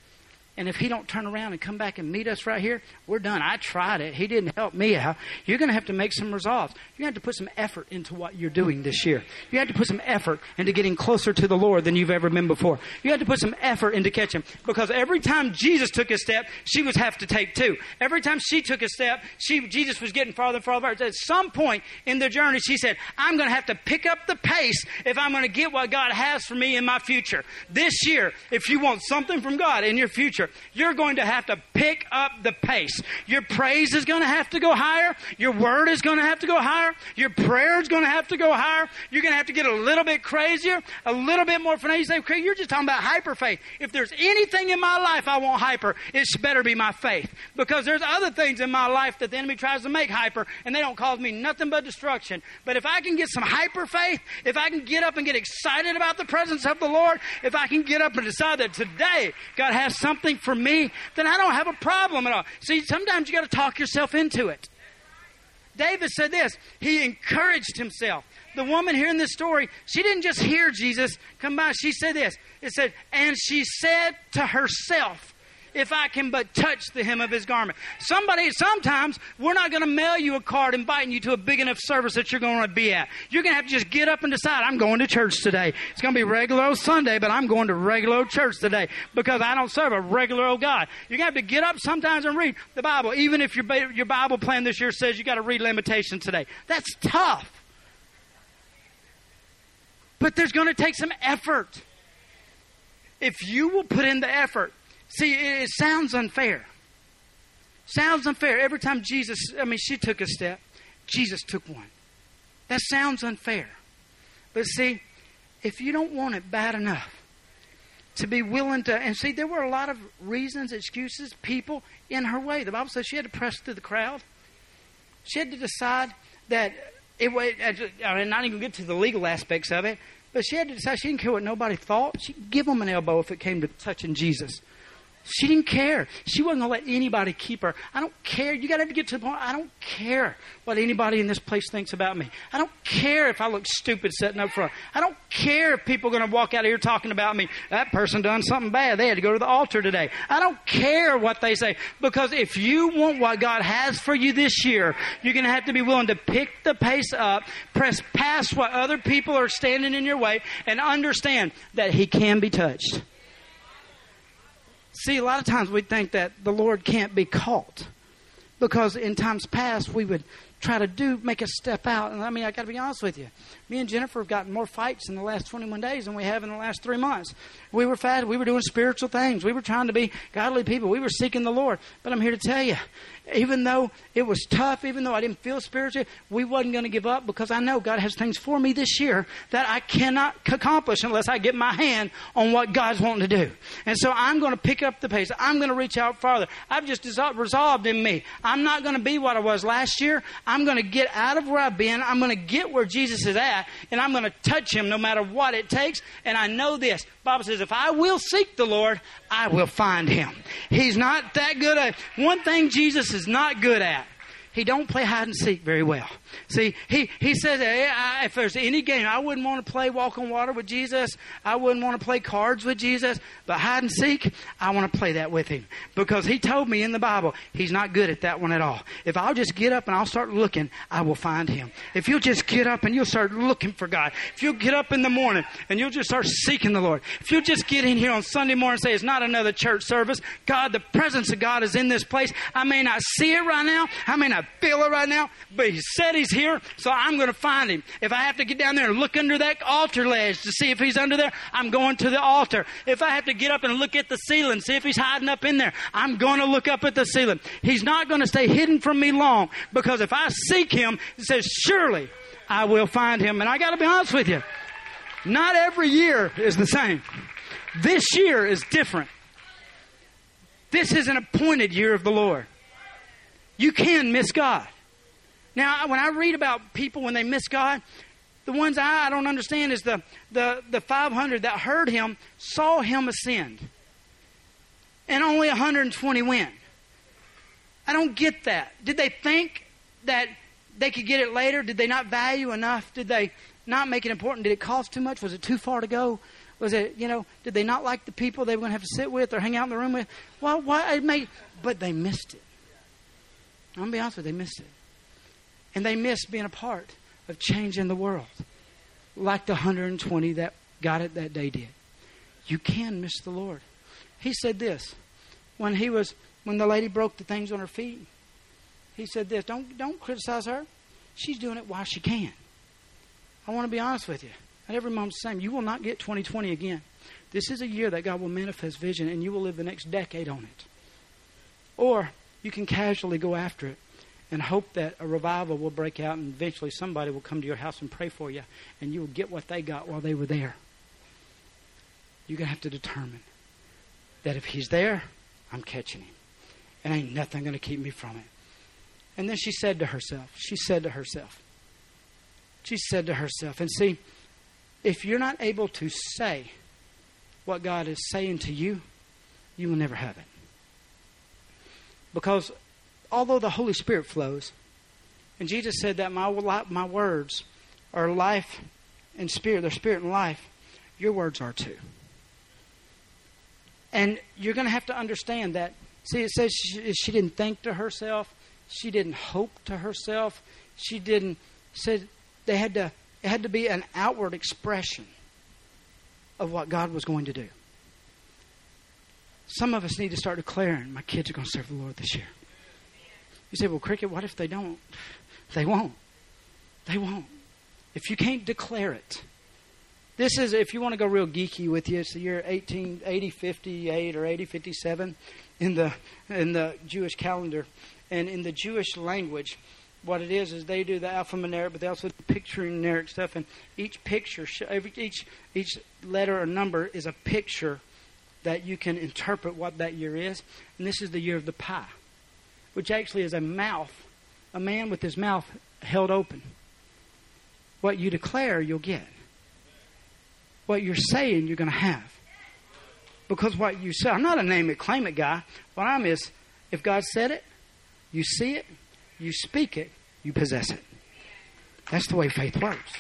and if he don't turn around and come back and meet us right here, we're done. I tried it. He didn't help me out. You're going to have to make some resolves. You have to put some effort into what you're doing this year. You have to put some effort into getting closer to the Lord than you've ever been before. You have to put some effort into catching. Because every time Jesus took a step, she was have to take two. Every time she took a step, she, Jesus was getting farther and farther. At some point in the journey, she said, I'm going to have to pick up the pace if I'm going to get what God has for me in my future. This year, if you want something from God in your future, you're going to have to pick up the pace. Your praise is going to have to go higher. Your word is going to have to go higher. Your prayer is going to have to go higher. You're going to have to get a little bit crazier, a little bit more fanatic. You say, okay, you're just talking about hyper faith. If there's anything in my life I want hyper, it's better be my faith. Because there's other things in my life that the enemy tries to make hyper, and they don't cause me nothing but destruction. But if I can get some hyper faith, if I can get up and get excited about the presence of the Lord, if I can get up and decide that today God has something for me, then I don't have a problem at all. See, sometimes you got to talk yourself into it. David said this, he encouraged himself. The woman here in this story, she didn't just hear Jesus come by, she said this. It said, and she said to herself, if I can but touch the hem of his garment. Somebody, sometimes we're not going to mail you a card inviting you to a big enough service that you're going to be at. You're going to have to just get up and decide, I'm going to church today. It's going to be regular old Sunday, but I'm going to regular old church today because I don't serve a regular old God. You're going to have to get up sometimes and read the Bible, even if your, your Bible plan this year says you got to read Lamentations today. That's tough. But there's going to take some effort. If you will put in the effort, See, it, sounds unfair. Sounds unfair. Every time Jesus, I mean, she took a step, Jesus took one. That sounds unfair. But see, if you don't want it bad enough to be willing to, and see, there were a lot of reasons, excuses, people in her way. The Bible says she had to press through the crowd. She had to decide that it was, I mean, not even get to the legal aspects of it, but she had to decide she didn't care what nobody thought. She'd give them an elbow if it came to touching Jesus. She didn't care. She wasn't going to let anybody keep her. I don't care. You got to get to the point. I don't care what anybody in this place thinks about me. I don't care if I look stupid sitting up front. I don't care if people are going to walk out of here talking about me. That person done something bad. They had to go to the altar today. I don't care what they say because if you want what God has for you this year, you're going to have to be willing to pick the pace up, press past what other people are standing in your way, and understand that He can be touched. See, a lot of times we think that the Lord can't be caught because in times past we would try to do make a step out. And I mean, I got to be honest with you. Me and Jennifer have gotten more fights in the last 21 days than we have in the last three months. We were fast. We were doing spiritual things. We were trying to be godly people. We were seeking the Lord. But I'm here to tell you, even though it was tough, even though I didn't feel spiritual, we wasn't going to give up because I know God has things for me this year that I cannot accomplish unless I get my hand on what God's wanting to do. And so I'm going to pick up the pace. I'm going to reach out farther. I've just resolved in me. I'm not going to be what I was last year. I'm going to get out of where I've been. I'm going to get where Jesus is at, and I'm going to touch Him no matter what it takes. And I know this. Bible says, if I will seek the Lord, I will find Him. He's not that good at one thing. Jesus is not good at. He don't play hide and seek very well. See, he, he says, eh, I, if there's any game, I wouldn't want to play walk on water with Jesus. I wouldn't want to play cards with Jesus. But hide and seek, I want to play that with him. Because he told me in the Bible, he's not good at that one at all. If I'll just get up and I'll start looking, I will find him. If you'll just get up and you'll start looking for God. If you'll get up in the morning and you'll just start seeking the Lord. If you'll just get in here on Sunday morning and say, it's not another church service. God, the presence of God is in this place. I may not see it right now. I may not feel it right now. But he said he's here, so I'm going to find him. If I have to get down there and look under that altar ledge to see if he's under there, I'm going to the altar. If I have to get up and look at the ceiling, see if he's hiding up in there, I'm going to look up at the ceiling. He's not going to stay hidden from me long because if I seek him, it says, surely I will find him. And I got to be honest with you, not every year is the same. This year is different. This is an appointed year of the Lord. You can miss God. Now, when I read about people when they miss God, the ones I, don't understand is the, the, the 500 that heard him saw him ascend. And only 120 went. I don't get that. Did they think that they could get it later? Did they not value enough? Did they not make it important? Did it cost too much? Was it too far to go? Was it, you know, did they not like the people they were going to have to sit with or hang out in the room with? Well, why? It may, but they missed it. I'm going to be honest with you, they missed it. And they missed being a part of changing the world like the 120 that got it that day did. You can miss the Lord. He said this when he was when the lady broke the things on her feet. He said this, don't don't criticize her. She's doing it while she can. I want to be honest with you. And every mom's the same. You will not get 2020 again. This is a year that God will manifest vision and you will live the next decade on it. Or you can casually go after it and hope that a revival will break out and eventually somebody will come to your house and pray for you and you will get what they got while they were there. You're going to have to determine that if he's there, I'm catching him. And ain't nothing going to keep me from it. And then she said to herself, she said to herself, she said to herself, and see, if you're not able to say what God is saying to you, you will never have it. Because although the Holy Spirit flows, and Jesus said that my, my words are life and spirit, they're spirit and life, your words are too. And you're going to have to understand that. See, it says she, she didn't think to herself, she didn't hope to herself, she didn't. Said they had to. It had to be an outward expression of what God was going to do. Some of us need to start declaring, "My kids are going to serve the Lord this year." You say, "Well, cricket, what if they don't?" They won't. They won't. If you can't declare it, this is, if you want to go real geeky with you, it's the year 1880, 58 or 8057 in the, in the Jewish calendar. And in the Jewish language, what it is is they do the alphanumeric, but they also do picturing numeric stuff. And each picture, each each letter or number is a picture that you can interpret what that year is. And this is the year of the Pey, which actually is a mouth, a man with his mouth held open. What you declare, you'll get what you're saying you're going to have. Because what you say, I'm not a name it, claim it guy. What I'm is, if God said it, you see it, you speak it, you possess it. That's the way faith works.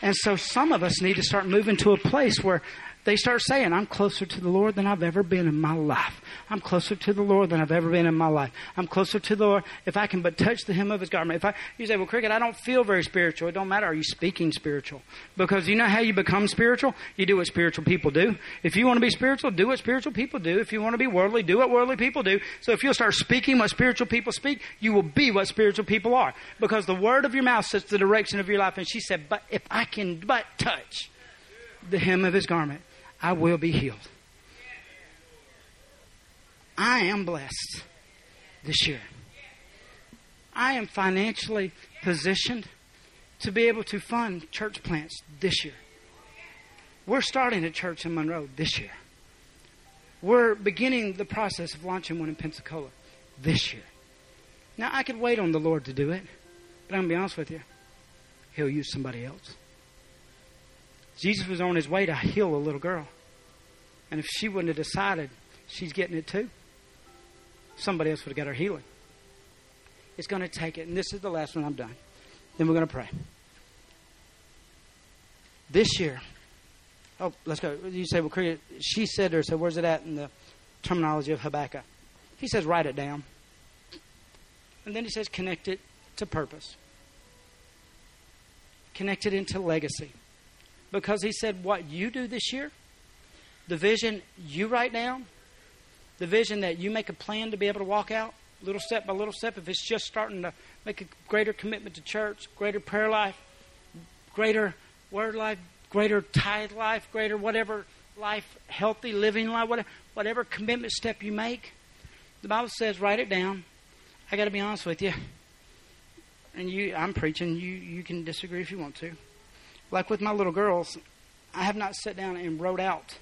And so some of us need to start moving to a place where they start saying, I'm closer to the Lord than I've ever been in my life. I'm closer to the Lord than I've ever been in my life. I'm closer to the Lord if I can but touch the hem of his garment. If I, you say, well, Cricket, I don't feel very spiritual. It don't matter. Are you speaking spiritual? Because you know how you become spiritual? You do what spiritual people do. If you want to be spiritual, do what spiritual people do. If you want to be worldly, do what worldly people do. So if you'll start speaking what spiritual people speak, you will be what spiritual people are. Because the word of your mouth sets the direction of your life. And she said, but if I can but touch the hem of his garment, I will be healed. I am blessed this year. I am financially positioned to be able to fund church plants this year. We're starting a church in Monroe this year. We're beginning the process of launching one in Pensacola this year. Now, I could wait on the Lord to do it, but I'm going to be honest with you. He'll use somebody else. Jesus was on his way to heal a little girl. And if she wouldn't have decided she's getting it too, somebody else would have got her healing. It's going to take it. And this is the last one I'm done. Then we're going to pray. This year, oh, let's go. You say, well, she said to her, so where's it at in the terminology of Habakkuk? He says, write it down. And then he says, connect it to purpose. Connect it into legacy. Because he said, what you do this year, the vision you write down, the vision that you make a plan to be able to walk out, little step by little step, if it's just starting to make a greater commitment to church, greater prayer life, greater word life, greater tithe life, greater whatever life, healthy living life, whatever, whatever commitment step you make, the Bible says write it down. I got to be honest with you, and you, I'm preaching. You, you can disagree if you want to. Like with my little girls, I have not sat down and wrote out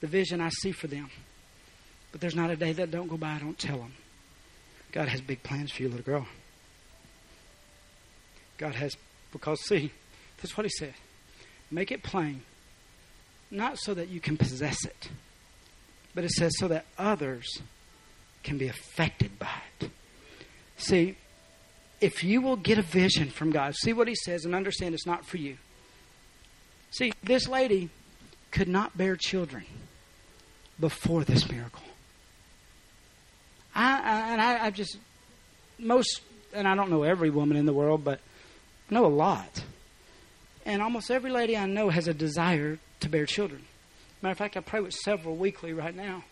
the vision I see for them. But there's not a day that don't go by I don't tell them. God has big plans for you, little girl. God has, because see, that's what He said. Make it plain, not so that you can possess it, but it says so that others can be affected by it. See, if you will get a vision from God, see what He says and understand it's not for you. See, this lady could not bear children before this miracle. I, I and I, I just most, and I don't know every woman in the world, but I know a lot. And almost every lady I know has a desire to bear children. Matter of fact, I pray with several weekly right now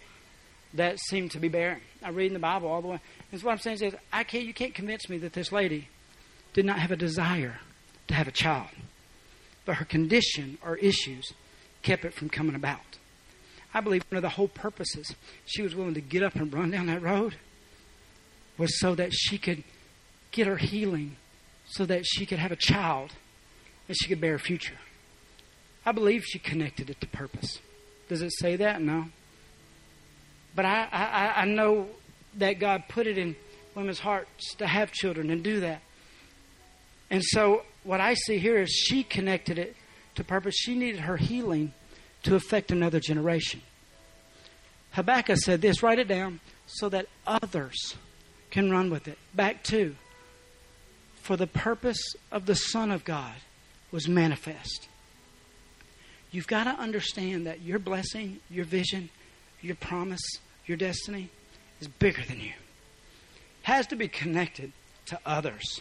that seem to be bearing. I read in the Bible all the way. And so what I'm saying is, I can't, you can't convince me that this lady did not have a desire to have a child, but her condition or issues kept it from coming about. I believe one of the whole purposes she was willing to get up and run down that road was so that she could get her healing, so that she could have a child and she could bear a future. I believe she connected it to purpose. Does it say that? No. But I, I, I know that God put it in women's hearts to have children and do that. And so what I see here is she connected it to purpose. She needed her healing to affect another generation. Habakkuk said this, write it down, so that others can run with it. Back to, for the purpose of the Son of God was manifest. You've got to understand that your blessing, your vision, your promise, your destiny is bigger than you. Has to be connected to others.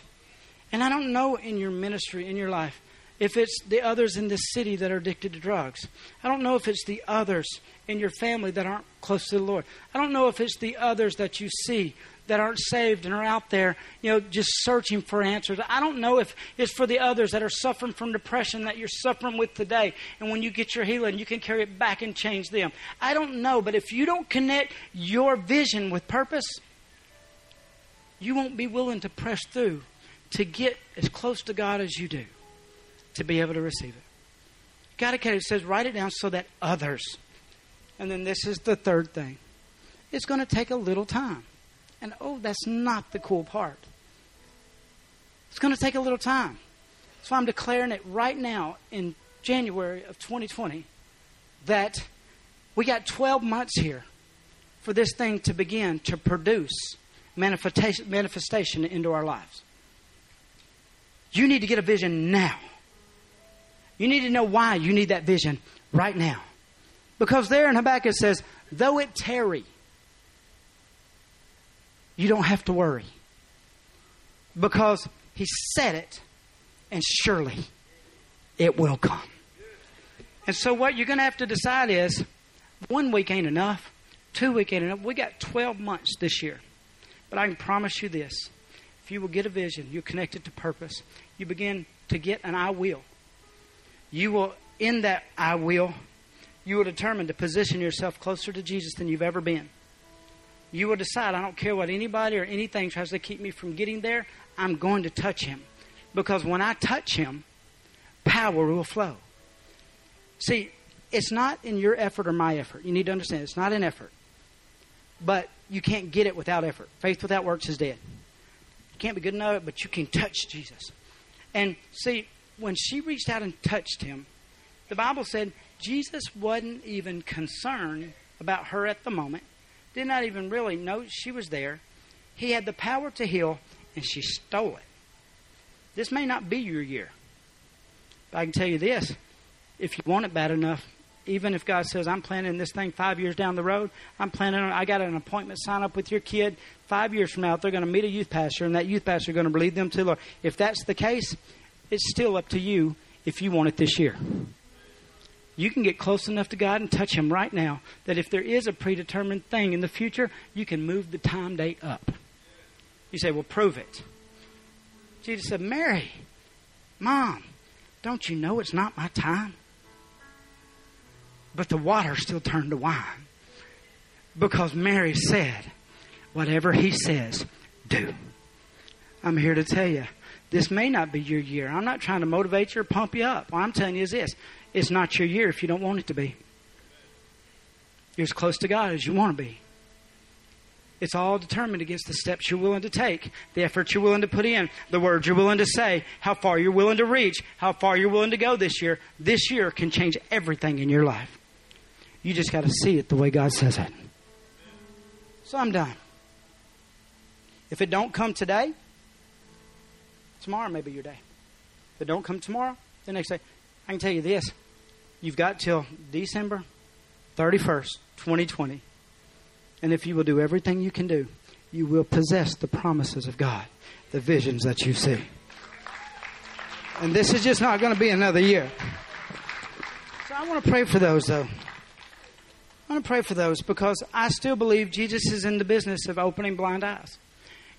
And I don't know in your ministry, in your life, if it's the others in this city that are addicted to drugs. I don't know if it's the others in your family that aren't close to the Lord. I don't know if it's the others that you see that aren't saved and are out there, you know, just searching for answers. I don't know if it's for the others that are suffering from depression that you're suffering with today. And when you get your healing, you can carry it back and change them. I don't know, but if you don't connect your vision with purpose, you won't be willing to press through to get as close to God as you do to be able to receive it. Got to it says write it down so that others. And then this is the third thing. It's going to take a little time. And oh, that's not the cool part. It's going to take a little time. So I'm declaring it right now in January of 2020 that we got 12 months here for this thing to begin to produce manifestation into our lives. You need to get a vision now. You need to know why you need that vision right now. Because there in Habakkuk says, though it tarry, you don't have to worry. Because he said it, and surely it will come. And so what you're going to have to decide is one week ain't enough, two week ain't enough. We got 12 months this year. But I can promise you this. If you will get a vision, you connect it to purpose, you begin to get an I will. You will, in that I will, you will determine to position yourself closer to Jesus than you've ever been. You will decide, I don't care what anybody or anything tries to keep me from getting there, I'm going to touch him. Because when I touch him, power will flow. See, it's not in your effort or my effort. You need to understand it's not an effort. But you can't get it without effort. Faith without works is dead. You can't be good enough, but you can touch Jesus. And see, when she reached out and touched him, the Bible said Jesus wasn't even concerned about her at the moment did not even really know she was there. He had the power to heal, and she stole it. This may not be your year. But I can tell you this if you want it bad enough, even if God says, I'm planning this thing five years down the road, I'm planning I got an appointment sign up with your kid. Five years from now, they're going to meet a youth pastor, and that youth pastor is going to lead them to the Lord. If that's the case, it's still up to you if you want it this year you can get close enough to God and touch Him right now that if there is a predetermined thing in the future, you can move the time date up. You say, well, prove it. Jesus said, Mary, Mom, don't you know it's not my time? But the water still turned to wine. Because Mary said, whatever He says, do. I'm here to tell you, this may not be your year. I'm not trying to motivate you or pump you up. What I'm telling you is this it's not your year if you don't want it to be. You're as close to God as you want to be. It's all determined against the steps you're willing to take, the effort you're willing to put in, the words you're willing to say, how far you're willing to reach, how far you're willing to go this year. This year can change everything in your life. You just got to see it the way God says it. So I'm done. If it don't come today, tomorrow may be your day. If it don't come tomorrow, the next day. I can tell you this you've got till December 31st, 2020. And if you will do everything you can do, you will possess the promises of God, the visions that you see. And this is just not going to be another year. So I want to pray for those, though. I want to pray for those because I still believe Jesus is in the business of opening blind eyes.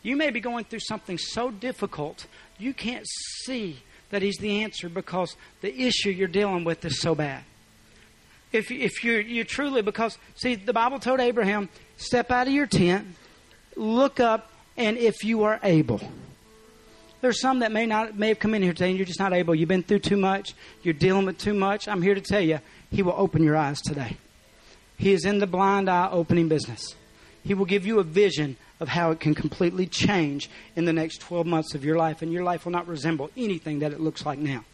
You may be going through something so difficult you can't see that He's the answer because the issue you're dealing with is so bad. If, if you're, you're truly, because, see, the Bible told Abraham, step out of your tent, look up, and if you are able. There's some that may not may have come in here today and you're just not able. You've been through too much. You're dealing with too much. I'm here to tell you, He will open your eyes today. He is in the blind eye opening business. He will give you a vision of how it can completely change in the next 12 months of your life, and your life will not resemble anything that it looks like now.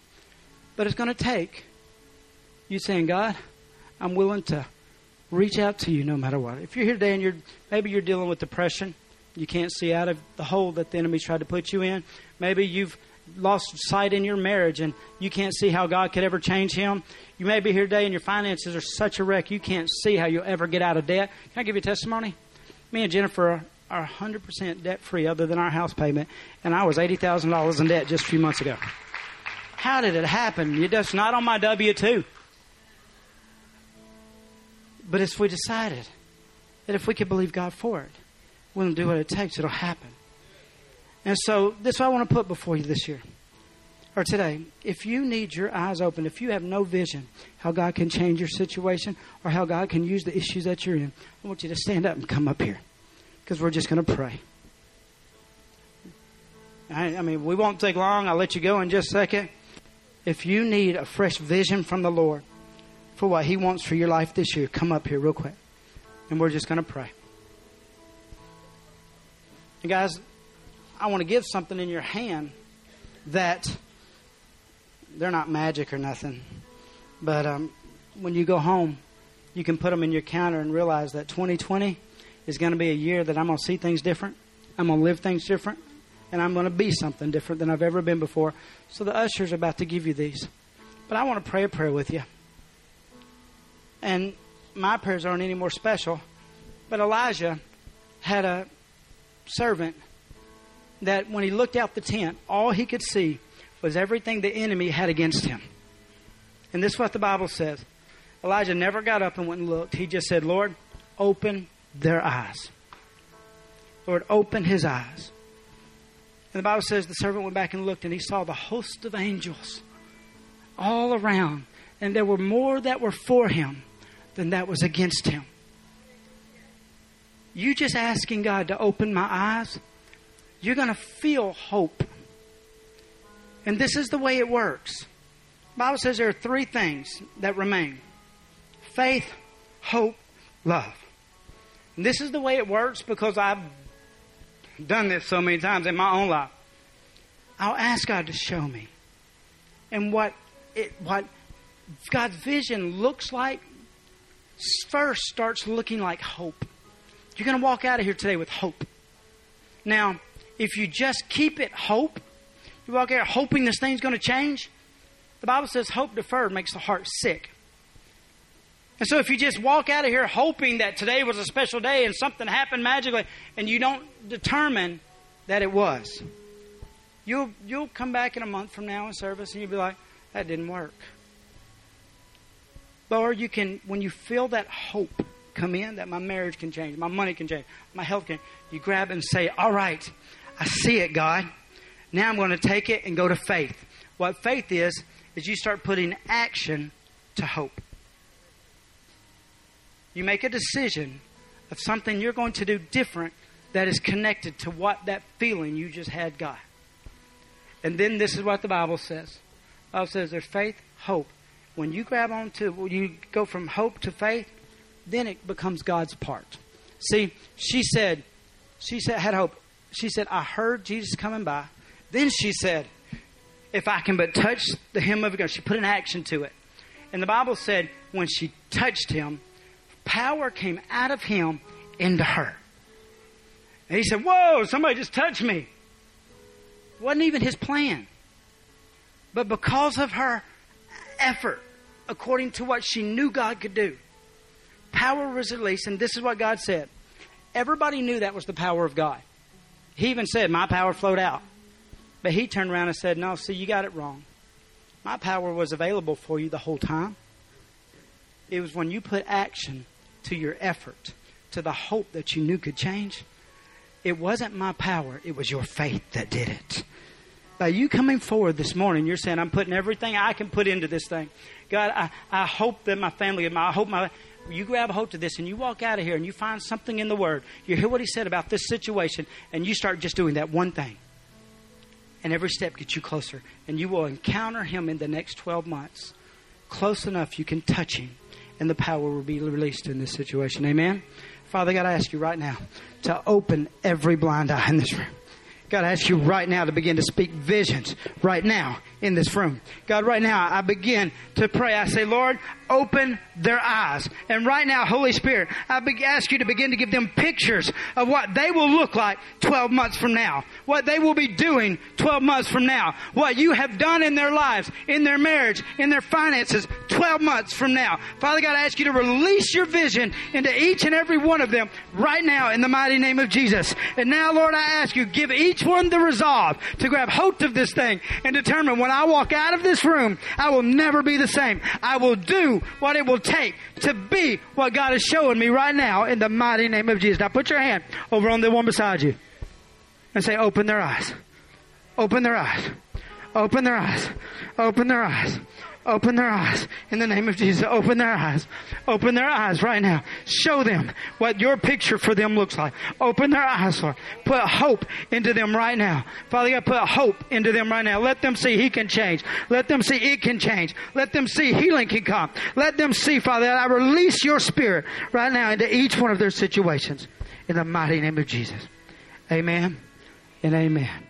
But it's going to take you saying, God, I'm willing to reach out to you no matter what. If you're here today and you're maybe you're dealing with depression, you can't see out of the hole that the enemy tried to put you in. Maybe you've lost sight in your marriage and you can't see how God could ever change him. You may be here today and your finances are such a wreck you can't see how you'll ever get out of debt. Can I give you a testimony? Me and Jennifer are 100% debt free other than our house payment, and I was $80,000 in debt just a few months ago. How did it happen? It's not on my W 2. But if we decided that if we could believe God for it, we'll do what it takes, it'll happen. And so, this is what I want to put before you this year or today. If you need your eyes open, if you have no vision how God can change your situation or how God can use the issues that you're in, I want you to stand up and come up here because we're just going to pray. I, I, mean, we won't take long. I'll let you go in just a second. If you need a fresh vision from the Lord for what He wants for your life this year, come up here real quick. And we're just going to pray. And guys, I want to give something in your hand that they're not magic or nothing. But um, when you go home, you can put them in your counter and realize that 2020 is going to be a year that I'm going to see things different. I'm going to live things different. And I'm going to be something different than I've ever been before. So the ushers are about to give you these. But I want to pray a prayer with you. And my prayers aren't any more special. But Elijah had a servant that when he looked out the tent, all he could see was everything the enemy had against him. And this is what the Bible says. Elijah never got up and went and looked. He just said, Lord, open their eyes. Lord, open his eyes. And the Bible says the servant went back and looked, and he saw the host of angels all around. And there were more that were for him than that was against him. You just asking God to open my eyes, you're going to feel hope. And this is the way it works. The Bible says there are three things that remain faith, hope, love. This is the way it works because I've done this so many times in my own life. I'll ask God to show me. And what it what God's vision looks like first starts looking like hope. You're going to walk out of here today with hope. Now, if you just keep it hope, you walk out hoping this thing's going to change. The Bible says hope deferred makes the heart sick. And so if you just walk out of here hoping that today was a special day and something happened magically and you don't determine that it was, you'll, you'll come back in a month from now in service and you'll be like, that didn't work. Or you can, when you feel that hope come in, that my marriage can change, my money can change, my health can, you grab and say, all right, I see it, God. Now I'm going to take it and go to faith. What faith is, is you start putting action to hope. You make a decision of something you're going to do different that is connected to what that feeling you just had got. And then this is what the Bible says. The Bible says there's faith, hope. When you grab on to, when you go from hope to faith, then it becomes God's part. See, she said, she said, had hope. She said, I heard Jesus coming by. Then she said, If I can but touch the hem of God, she put an action to it. And the Bible said, when she touched him, power came out of him into her. And he said, Whoa, somebody just touched me. Wasn't even his plan. But because of her effort, according to what she knew God could do, power was released. And this is what God said. Everybody knew that was the power of God. He even said, My power flowed out. But he turned around and said, No, see, you got it wrong. My power was available for you the whole time. It was when you put action to your effort, to the hope that you knew could change. It wasn't my power, it was your faith that did it. by you coming forward this morning, you're saying, I'm putting everything I can put into this thing. God, I, I hope that my family, my, I hope my, you grab a hold to this and you walk out of here and you find something in the Word. You hear what He said about this situation and you start just doing that one thing. And every step gets you closer. And you will encounter Him in the next 12 months. Close enough you can touch Him and the power will be released in this situation. Amen? Father God, I ask you right now to open every blind eye in this room. God, I ask you right now to begin to speak visions right now in this room. God, right now I begin to pray. I say, Lord, open their eyes. And right now, Holy Spirit, I ask you to begin to give them pictures of what they will look like 12 months from now. What they will be doing 12 months from now. What you have done in their lives, in their marriage, in their finances 12 months from now. Father God, I ask you to release your vision into each and every one of them right now in the mighty name of Jesus. And now, Lord, I ask you, give each one the resolve to grab hold of this thing and determine when I walk out of this room, I will never be the same. I will what it will take to be what God is showing me right now in the mighty name of Jesus. Now put your hand over on the one beside you and say, open their eyes. Open their eyes. Open their eyes. Open their eyes. Open their eyes in the name of Jesus. Open their eyes. Open their eyes right now. Show them what your picture for them looks like. Open their eyes, Lord. Put hope into them right now. Father God, put hope into them right now. Let them see He can change. Let them see it can change. Let them see healing can come. Let them see, Father, that I release your spirit right now into each one of their situations in the mighty name of Jesus. Amen and amen.